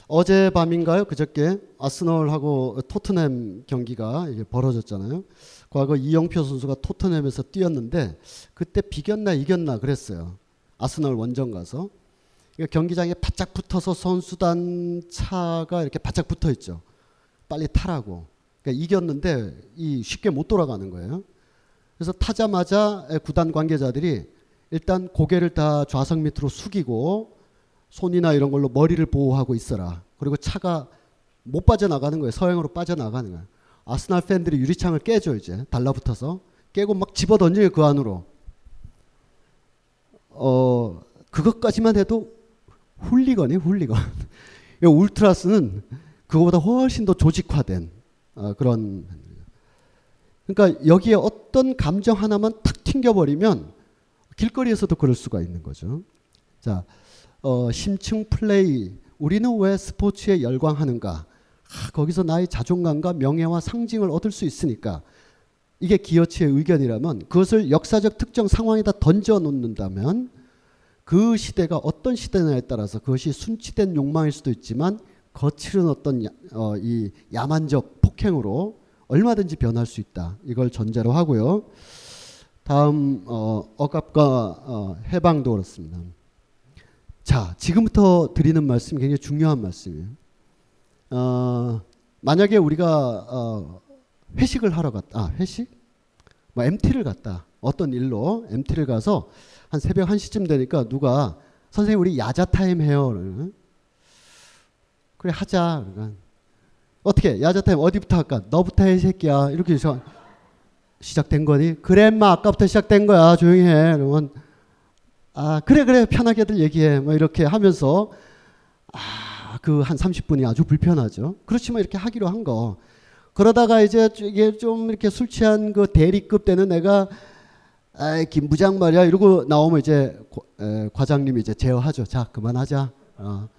어젯밤인가요? 그저께 아스널하고 토트넘 경기가 벌어졌잖아요. 과거 이영표 선수가 토트넘에서 뛰었는데 그때 비겼나 이겼나 그랬어요. 아스널 원정 가서 그러니까 경기장에 바짝 붙어서 선수단 차가 이렇게 바짝 붙어 있죠. 빨리 타라고. 그러니까 이겼는데 이 쉽게 못 돌아가는 거예요. 그래서 타자마자 구단 관계자들이 일단 고개를 다 좌석 밑으로 숙이고 손이나 이런 걸로 머리를 보호하고 있어라. 그리고 차가 못 빠져나가는 거예요. 서행으로 빠져나가는 거예요. 아스날 팬들이 유리창을 깨죠 이제 달라붙어서 깨고 막 집어 던져요 그 안으로. 어 그것까지만 해도 훌리건이 훌리건. 울트라스는 그거보다 훨씬 더 조직화된 어, 그런. 그러니까 여기에 어떤 감정 하나만 탁 튕겨버리면 길거리에서도 그럴 수가 있는 거죠. 자, 어, 심층 플레이. 우리는 왜 스포츠에 열광하는가? 아, 거기서 나의 자존감과 명예와 상징을 얻을 수 있으니까 이게 기어치의 의견이라면 그것을 역사적 특정 상황에다 던져 놓는다면 그 시대가 어떤 시대냐에 따라서 그것이 순치된 욕망일 수도 있지만 거칠은 어떤 야, 어, 이 야만적 폭행으로 얼마든지 변할 수 있다. 이걸 전제로 하고요. 다음 어, 억압과 어, 해방도 그렇습니다. 자, 지금부터 드리는 말씀이 굉장히 중요한 말씀이에요. 어, 만약에 우리가 어, 회식을 하러 갔다, 아, 회식? 뭐 MT를 갔다. 어떤 일로 MT를 가서 한 새벽 1시쯤 되니까 누가 선생님 우리 야자 타임 해요. 그래 하자. 어떻게 야자 타임 어디부터 할까? 너부터 해 새끼야. 이렇게 시작된 거니? 그래 마 아까부터 시작된 거야. 조용히 해. 그러면 아 그래 그래 편하게들 얘기해. 뭐 이렇게 하면서 아 그 한 30분이 아주 불편하죠. 그렇지만 이렇게 하기로 한 거. 그러다가 이제 이게 좀 이렇게 술 취한 그 대리급 되는 내가 아이 김 부장 말이야 이러고 나오면 이제 에, 과장님이 이제 제어하죠. 자 그만하자. 어,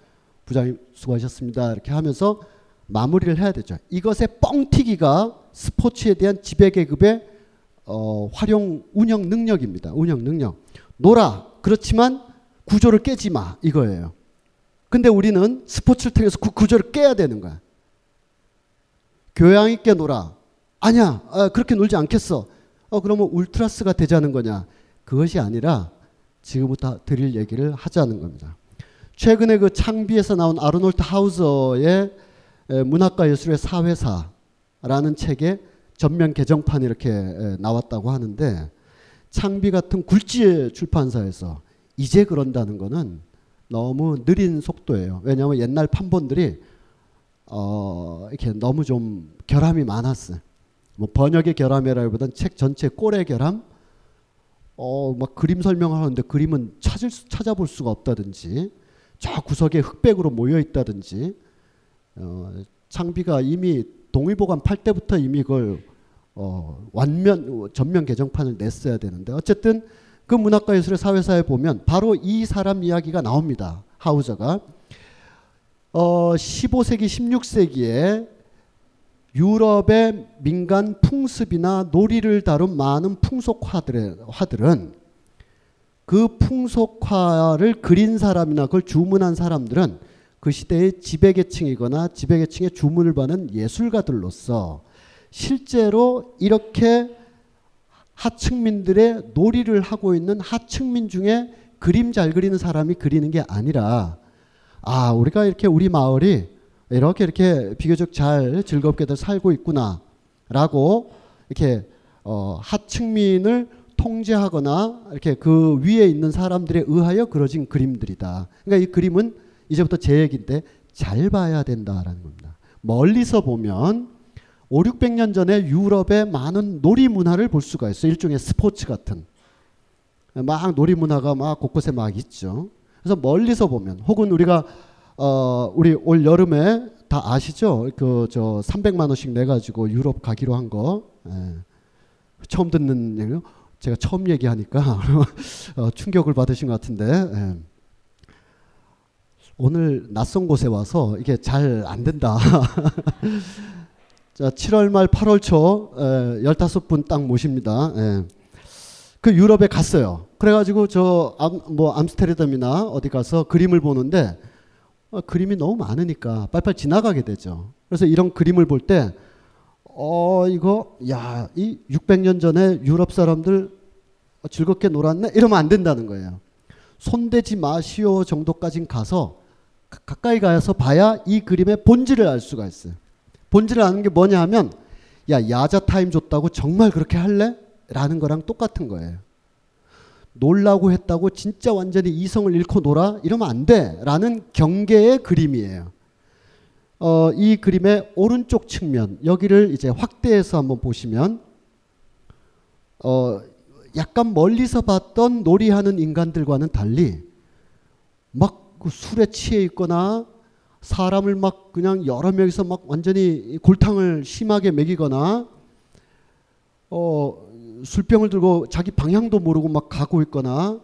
부장님 수고하셨습니다. 이렇게 하면서 마무리를 해야 되죠. 이것의 뻥튀기가 스포츠에 대한 지배 계급의 어, 활용 운영 능력입니다. 운영 능력. 놀아. 그렇지만 구조를 깨지 마. 이거예요. 근데 우리는 스포츠를 통해서 그 구조를 깨야 되는 거야. 교양 있게 놀아. 아니야. 아, 그렇게 놀지 않겠어. 어, 그러면 울트라스가 되자는 거냐? 그것이 아니라 지금부터 드릴 얘기를 하자는 겁니다. 최근에 그 창비에서 나온 아르놀트 하우저의 문학과 예술의 사회사라는 책에 전면 개정판이 이렇게 나왔다고 하는데 창비 같은 굴지 출판사에서 이제 그런다는 거는 너무 느린 속도예요. 왜냐하면 옛날 판본들이 어 이렇게 너무 좀 결함이 많았어요. 뭐 번역의 결함이라기보다는 책 전체 꼴의 결함, 어 막 그림 설명하는데 그림은 찾을 수, 찾아볼 수가 없다든지 저 구석에 흑백으로 모여 있다든지 어, 창비가 이미 동의보감 팔 때부터 이미 그걸 어, 완면 전면 개정판을 냈어야 되는데 어쨌든 그 문학과 예술의 사회사에 보면 바로 이 사람 이야기가 나옵니다. 하우저가 어, 15세기 16세기에 유럽의 민간 풍습이나 놀이를 다룬 많은 풍속화들은 그 풍속화를 그린 사람이나 그걸 주문한 사람들은 그 시대의 지배계층이거나 지배계층의 주문을 받는 예술가들로서 실제로 이렇게 하층민들의 놀이를 하고 있는 하층민 중에 그림 잘 그리는 사람이 그리는 게 아니라 아 우리가 이렇게 우리 마을이 이렇게 이렇게 비교적 잘 즐겁게들 살고 있구나라고 이렇게 어, 하층민을 통제하거나 이렇게 그 위에 있는 사람들에 의하여 그려진 그림들이다. 그러니까 이 그림은 이제부터 제 얘기인데 잘 봐야 된다라는 겁니다. 멀리서 보면 5, 600년 전에 유럽의 많은 놀이 문화를 볼 수가 있어요. 일종의 스포츠 같은. 막 놀이 문화가 막 곳곳에 막 있죠. 그래서 멀리서 보면 혹은 우리가 어 우리 올 여름에 다 아시죠? 그 저 300만 원씩 내 가지고 유럽 가기로 한 거. 예. 처음 듣는 얘기요. 제가 처음 얘기하니까 어, 충격을 받으신 것 같은데 예. 오늘 낯선 곳에 와서 이게 잘 안 된다. 자, 7월 말 8월 초 에, 15분 딱 모십니다. 예. 그 유럽에 갔어요. 그래가지고 저 뭐 암스테르담이나 어디 가서 그림을 보는데 어, 그림이 너무 많으니까 빨리빨리 지나가게 되죠. 그래서 이런 그림을 볼 때 어, 이거, 야, 이 600년 전에 유럽 사람들 즐겁게 놀았네? 이러면 안 된다는 거예요. 손대지 마시오 정도까진 가서 가까이 가서 봐야 이 그림의 본질을 알 수가 있어요. 본질을 아는 게 뭐냐 하면 야 야자 타임 줬다고 정말 그렇게 할래? 라는 거랑 똑같은 거예요. 놀라고 했다고 진짜 완전히 이성을 잃고 놀아? 이러면 안 돼. 라는 경계의 그림이에요. 어, 이 그림의 오른쪽 측면, 여기를 이제 확대해서 한번 보시면, 어, 약간 멀리서 봤던 놀이하는 인간들과는 달리, 막그 술에 취해 있거나, 사람을 막 그냥 여러 명이서 막 완전히 골탕을 심하게 먹이거나, 어, 술병을 들고 자기 방향도 모르고 막 가고 있거나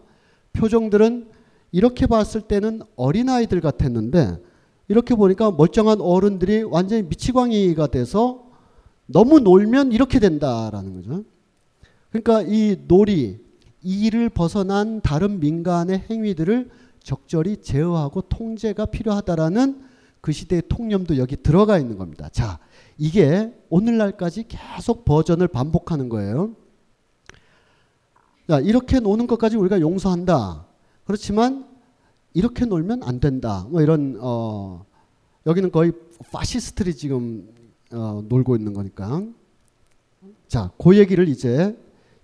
표정들은 이렇게 봤을 때는 어린아이들 같았는데 이렇게 보니까 멀쩡한 어른들이 완전히 미치광이가 돼서 너무 놀면 이렇게 된다라는 거죠. 그러니까 이 놀이, 이를 벗어난 다른 민간의 행위들을 적절히 제어하고 통제가 필요하다라는 그 시대의 통념도 여기 들어가 있는 겁니다. 자, 이게 오늘날까지 계속 버전을 반복하는 거예요. 자, 이렇게 노는 것까지 우리가 용서한다. 그렇지만 이렇게 놀면 안 된다. 뭐 이런 어 여기는 거의 파시스트들이 지금 어 놀고 있는 거니까. 자, 그 얘기를 이제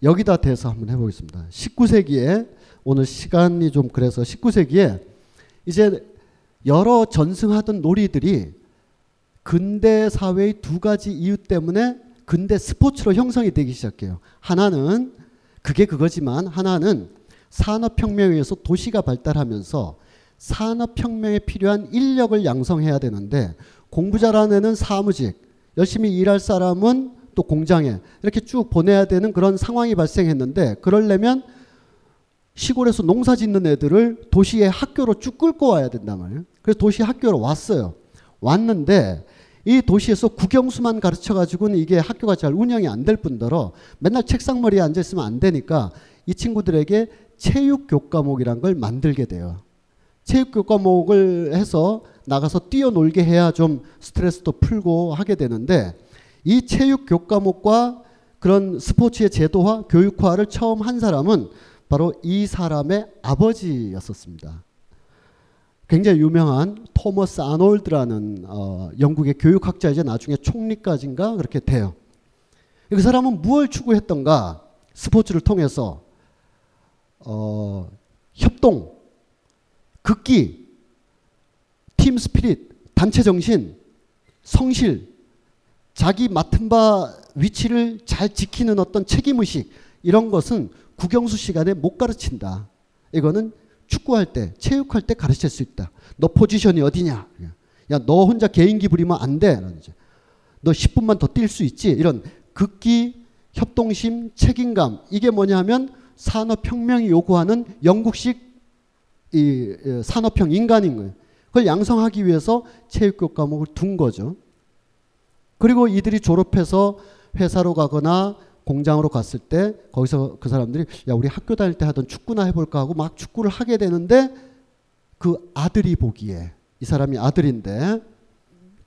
여기다 대서 한번 해보겠습니다. 19세기에 오늘 시간이 좀 그래서 19세기에 이제 여러 전승하던 놀이들이 근대 사회의 두 가지 이유 때문에 근대 스포츠로 형성이 되기 시작해요. 하나는 그게 그거지만 하나는 산업혁명에 의해서 도시가 발달하면서 산업혁명에 필요한 인력을 양성해야 되는데 공부 잘하는 애는 사무직, 열심히 일할 사람은 또 공장에 이렇게 쭉 보내야 되는 그런 상황이 발생했는데 그러려면 시골에서 농사 짓는 애들을 도시의 학교로 쭉 끌고 와야 된단 말이에요. 그래서 도시 학교로 왔어요. 왔는데 이 도시에서 국영수만 가르쳐 가지고는 이게 학교가 잘 운영이 안 될 뿐더러 맨날 책상머리에 앉아 있으면 안 되니까 이 친구들에게 체육 교과목이란 걸 만들게 돼요. 체육 교과목을 해서 나가서 뛰어놀게 해야 좀 스트레스도 풀고 하게 되는데 이 체육 교과목과 그런 스포츠의 제도화, 교육화를 처음 한 사람은 바로 이 사람의 아버지였었습니다. 굉장히 유명한 토머스 아놀드라는 어, 영국의 교육학자이자 나중에 총리까지인가 그렇게 돼요. 그 사람은 무엇을 추구했던가 스포츠를 통해서 어, 협동, 극기, 팀 스피릿, 단체 정신, 성실, 자기 맡은 바 위치를 잘 지키는 어떤 책임의식 이런 것은 국영수 시간에 못 가르친다. 이거는 축구할 때, 체육할 때 가르칠 수 있다. 너 포지션이 어디냐? 야, 너 혼자 개인기 부리면 안 돼. 너 10분만 더 뛸 수 있지. 이런 극기, 협동심, 책임감. 이게 뭐냐 하면 산업혁명이 요구하는 영국식 이 산업형 인간인 거예요. 그걸 양성하기 위해서 체육교 과목을 둔 거죠. 그리고 이들이 졸업해서 회사로 가거나 공장으로 갔을 때 거기서 그 사람들이 야 우리 학교 다닐 때 하던 축구나 해볼까? 하고 막 축구를 하게 되는데 그 아들이 보기에 이 사람이 아들인데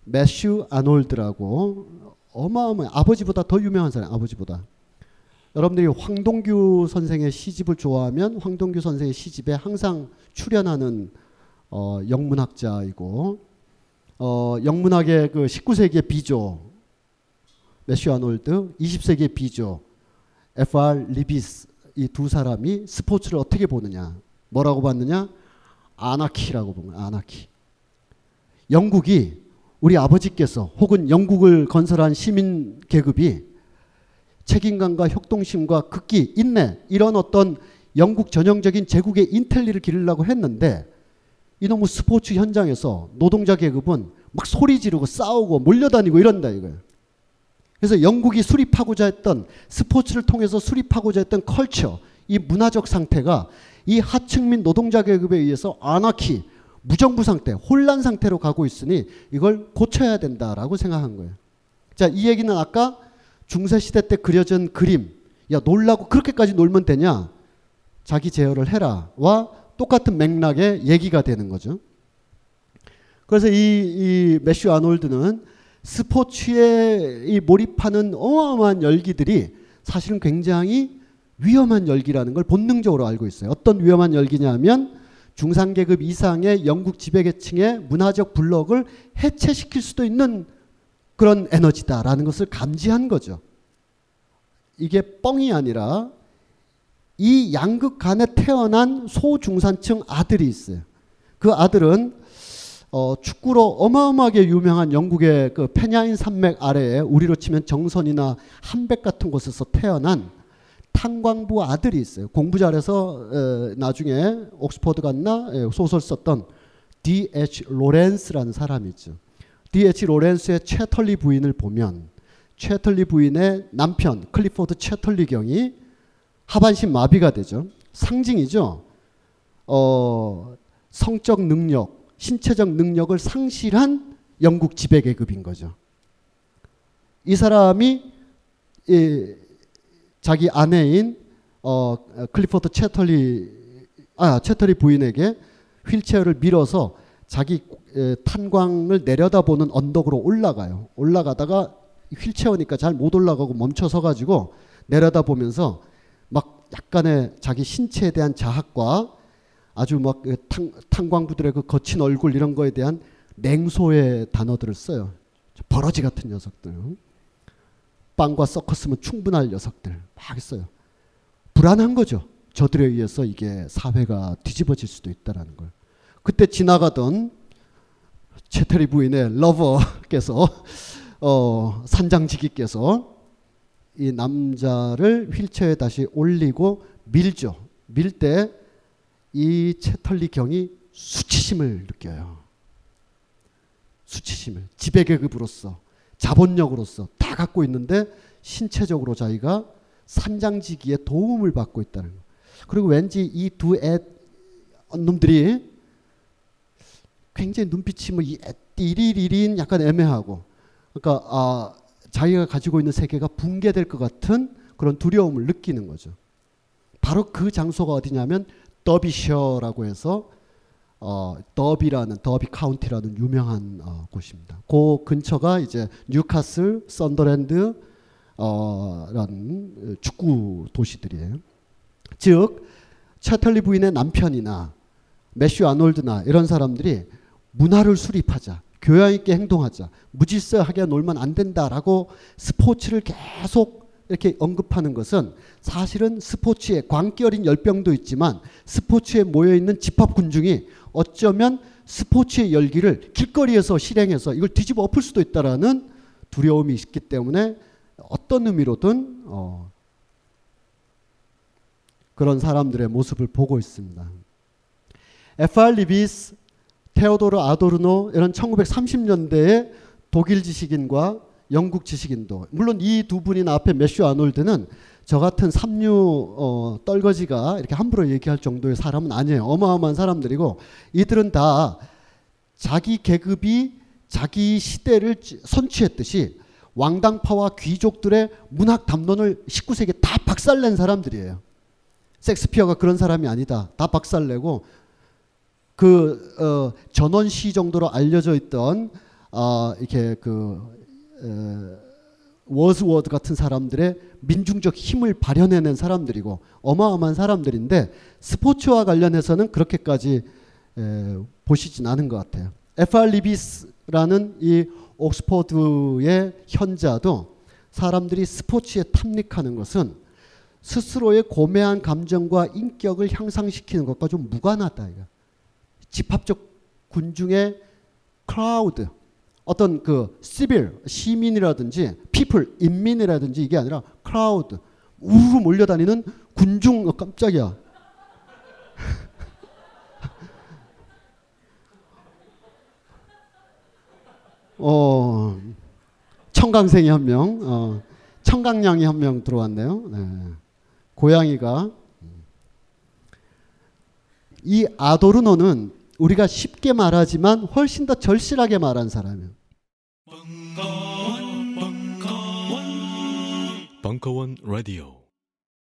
매슈 아놀드라고 어마어마 아버지보다 더 유명한 사람 아버지보다. 여러분들이 황동규 선생의 시집을 좋아하면 황동규 선생의 시집에 항상 출연하는 어, 영문학자이고 어, 영문학의 그 19세기의 비조 매슈 아놀드, 20세기의 비조 F.R. 리비스 이 두 사람이 스포츠를 어떻게 보느냐, 뭐라고 봤느냐, 아나키라고 본 거야. 아나키. 영국이 우리 아버지께서 혹은 영국을 건설한 시민 계급이 책임감과 협동심과 극기, 인내 이런 어떤 영국 전형적인 제국의 인텔리를 기르려고 했는데 이놈의 스포츠 현장에서 노동자 계급은 막 소리 지르고 싸우고 몰려다니고 이런다 이거예요. 그래서 영국이 수립하고자 했던 스포츠를 통해서 수립하고자 했던 컬처, 이 문화적 상태가 이 하층 민 노동자 계급에 의해서 아나키, 무정부 상태, 혼란 상태로 가고 있으니 이걸 고쳐야 된다라고 생각한 거예요. 자, 이 얘기는 아까 중세 시대 때 그려진 그림, 야, 놀라고 그렇게까지 놀면 되냐? 자기 제어를 해라. 와 똑같은 맥락의 얘기가 되는 거죠. 그래서 이, 이 매슈 아놀드는 스포츠에 이 몰입하는 어마어마한 열기들이 사실은 굉장히 위험한 열기라는 걸 본능적으로 알고 있어요. 어떤 위험한 열기냐면 중산계급 이상의 영국 지배계층의 문화적 블록을 해체시킬 수도 있는 그런 에너지다라는 것을 감지한 거죠. 이게 뻥이 아니라 이 양극 간에 태어난 소중산층 아들이 있어요. 그 아들은 어, 축구로 어마어마하게 유명한 영국의 그 페냐인 산맥 아래에 우리로 치면 정선이나 한백 같은 곳에서 태어난 탄광부 아들이 있어요. 공부 잘해서 에, 나중에 옥스퍼드 갔나 에, 소설 썼던 D.H. 로렌스라는 사람이 있죠. D.H. 로렌스의 채털리 부인을 보면 채털리 부인의 남편 클리포드 채털리 경이 하반신 마비가 되죠. 상징이죠. 어, 성적 능력, 신체적 능력을 상실한 영국 지배 계급인 거죠. 이 사람이 이, 자기 아내인 어, 클리포드 채털리 아 채털리 부인에게 휠체어를 밀어서 자기 에, 탄광을 내려다보는 언덕으로 올라가요. 올라가다가 휠체어니까 잘 못 올라가고 멈춰서 가지고 내려다보면서 막 약간의 자기 신체에 대한 자학과 아주 막그 탄, 탄광부들의 그 거친 얼굴 이런 거에 대한 냉소의 단어들을 써요. 버러지 같은 녀석들. 빵과 서커스면 충분할 녀석들 막 있어요. 불안한 거죠. 저들에 의해서 이게 사회가 뒤집어질 수도 있다라는 걸. 그때 지나가던 채테리 부인의 러버께서 어, 산장지기께서 이 남자를 휠체어에 다시 올리고 밀죠. 밀 때 이 채털리 경이 수치심을 느껴요. 수치심을 지배계급으로서 자본력으로서 다 갖고 있는데 신체적으로 자기가 산장지기에 도움을 받고 있다는 거. 그리고 왠지 이 두 애 놈들이 굉장히 눈빛이 뭐 띠리리린 약간 애매하고 그러니까 아 자기가 가지고 있는 세계가 붕괴될 것 같은 그런 두려움을 느끼는 거죠. 바로 그 장소가 어디냐면 더비셔라고 해서 어, 더비라는 더비 카운티라는 유명한 어, 곳입니다. 그 근처가 이제 뉴카슬, 썬더랜드 어, 라는 축구 도시들이에요. 즉 차털리 부인의 남편이나 매슈 아놀드나 이런 사람들이 문화를 수립하자, 교양 있게 행동하자, 무질서하게 놀면 안 된다라고 스포츠를 계속 이렇게 언급하는 것은 사실은 스포츠에 광기 어린 열병도 있지만 스포츠에 모여 있는 집합 군중이 어쩌면 스포츠의 열기를 길거리에서 실행해서 이걸 뒤집어 엎을 수도 있다라는 두려움이 있기 때문에 어떤 의미로든 어 그런 사람들의 모습을 보고 있습니다. F.R. 리비스, 테오도르 아도르노 이런 1930년대의 독일 지식인과 영국 지식인도 물론 이 두 분이나 앞에 매슈 아놀드는 저 같은 삼류 어, 떨거지가 이렇게 함부로 얘기할 정도의 사람은 아니에요. 어마어마한 사람들이고 이들은 다 자기 계급이 자기 시대를 선취했듯이 왕당파와 귀족들의 문학 담론을 19세기에 다 박살낸 사람들이에요. 섹스피어가 그런 사람이 아니다. 다 박살내고 그 어, 전원시 정도로 알려져 있던 어, 이렇게 그 어, 워즈워드 같은 사람들의 민중적 힘을 발현해낸 사람들이고 어마어마한 사람들인데 스포츠와 관련해서는 그렇게까지 에, 보시진 않은 것 같아요. F.R. 리비스라는 이 옥스퍼드의 현자도 사람들이 스포츠에 탐닉하는 것은 스스로의 고매한 감정과 인격을 향상시키는 것과 좀 무관하다. 집합적 군중의 crowd, 어떤 그 civil 시민이라든지 people 인민이라든지 이게 아니라 crowd 우르르 몰려다니는 군중 어, 깜짝이야. 어 청강생이 한 명, 어, 청강냥이 한 명 들어왔네요. 네. 고양이가 이 아도르노는 우리가 쉽게 말하지만 훨씬 더 절실하게 말한 사람이에요. 벙커원 라디오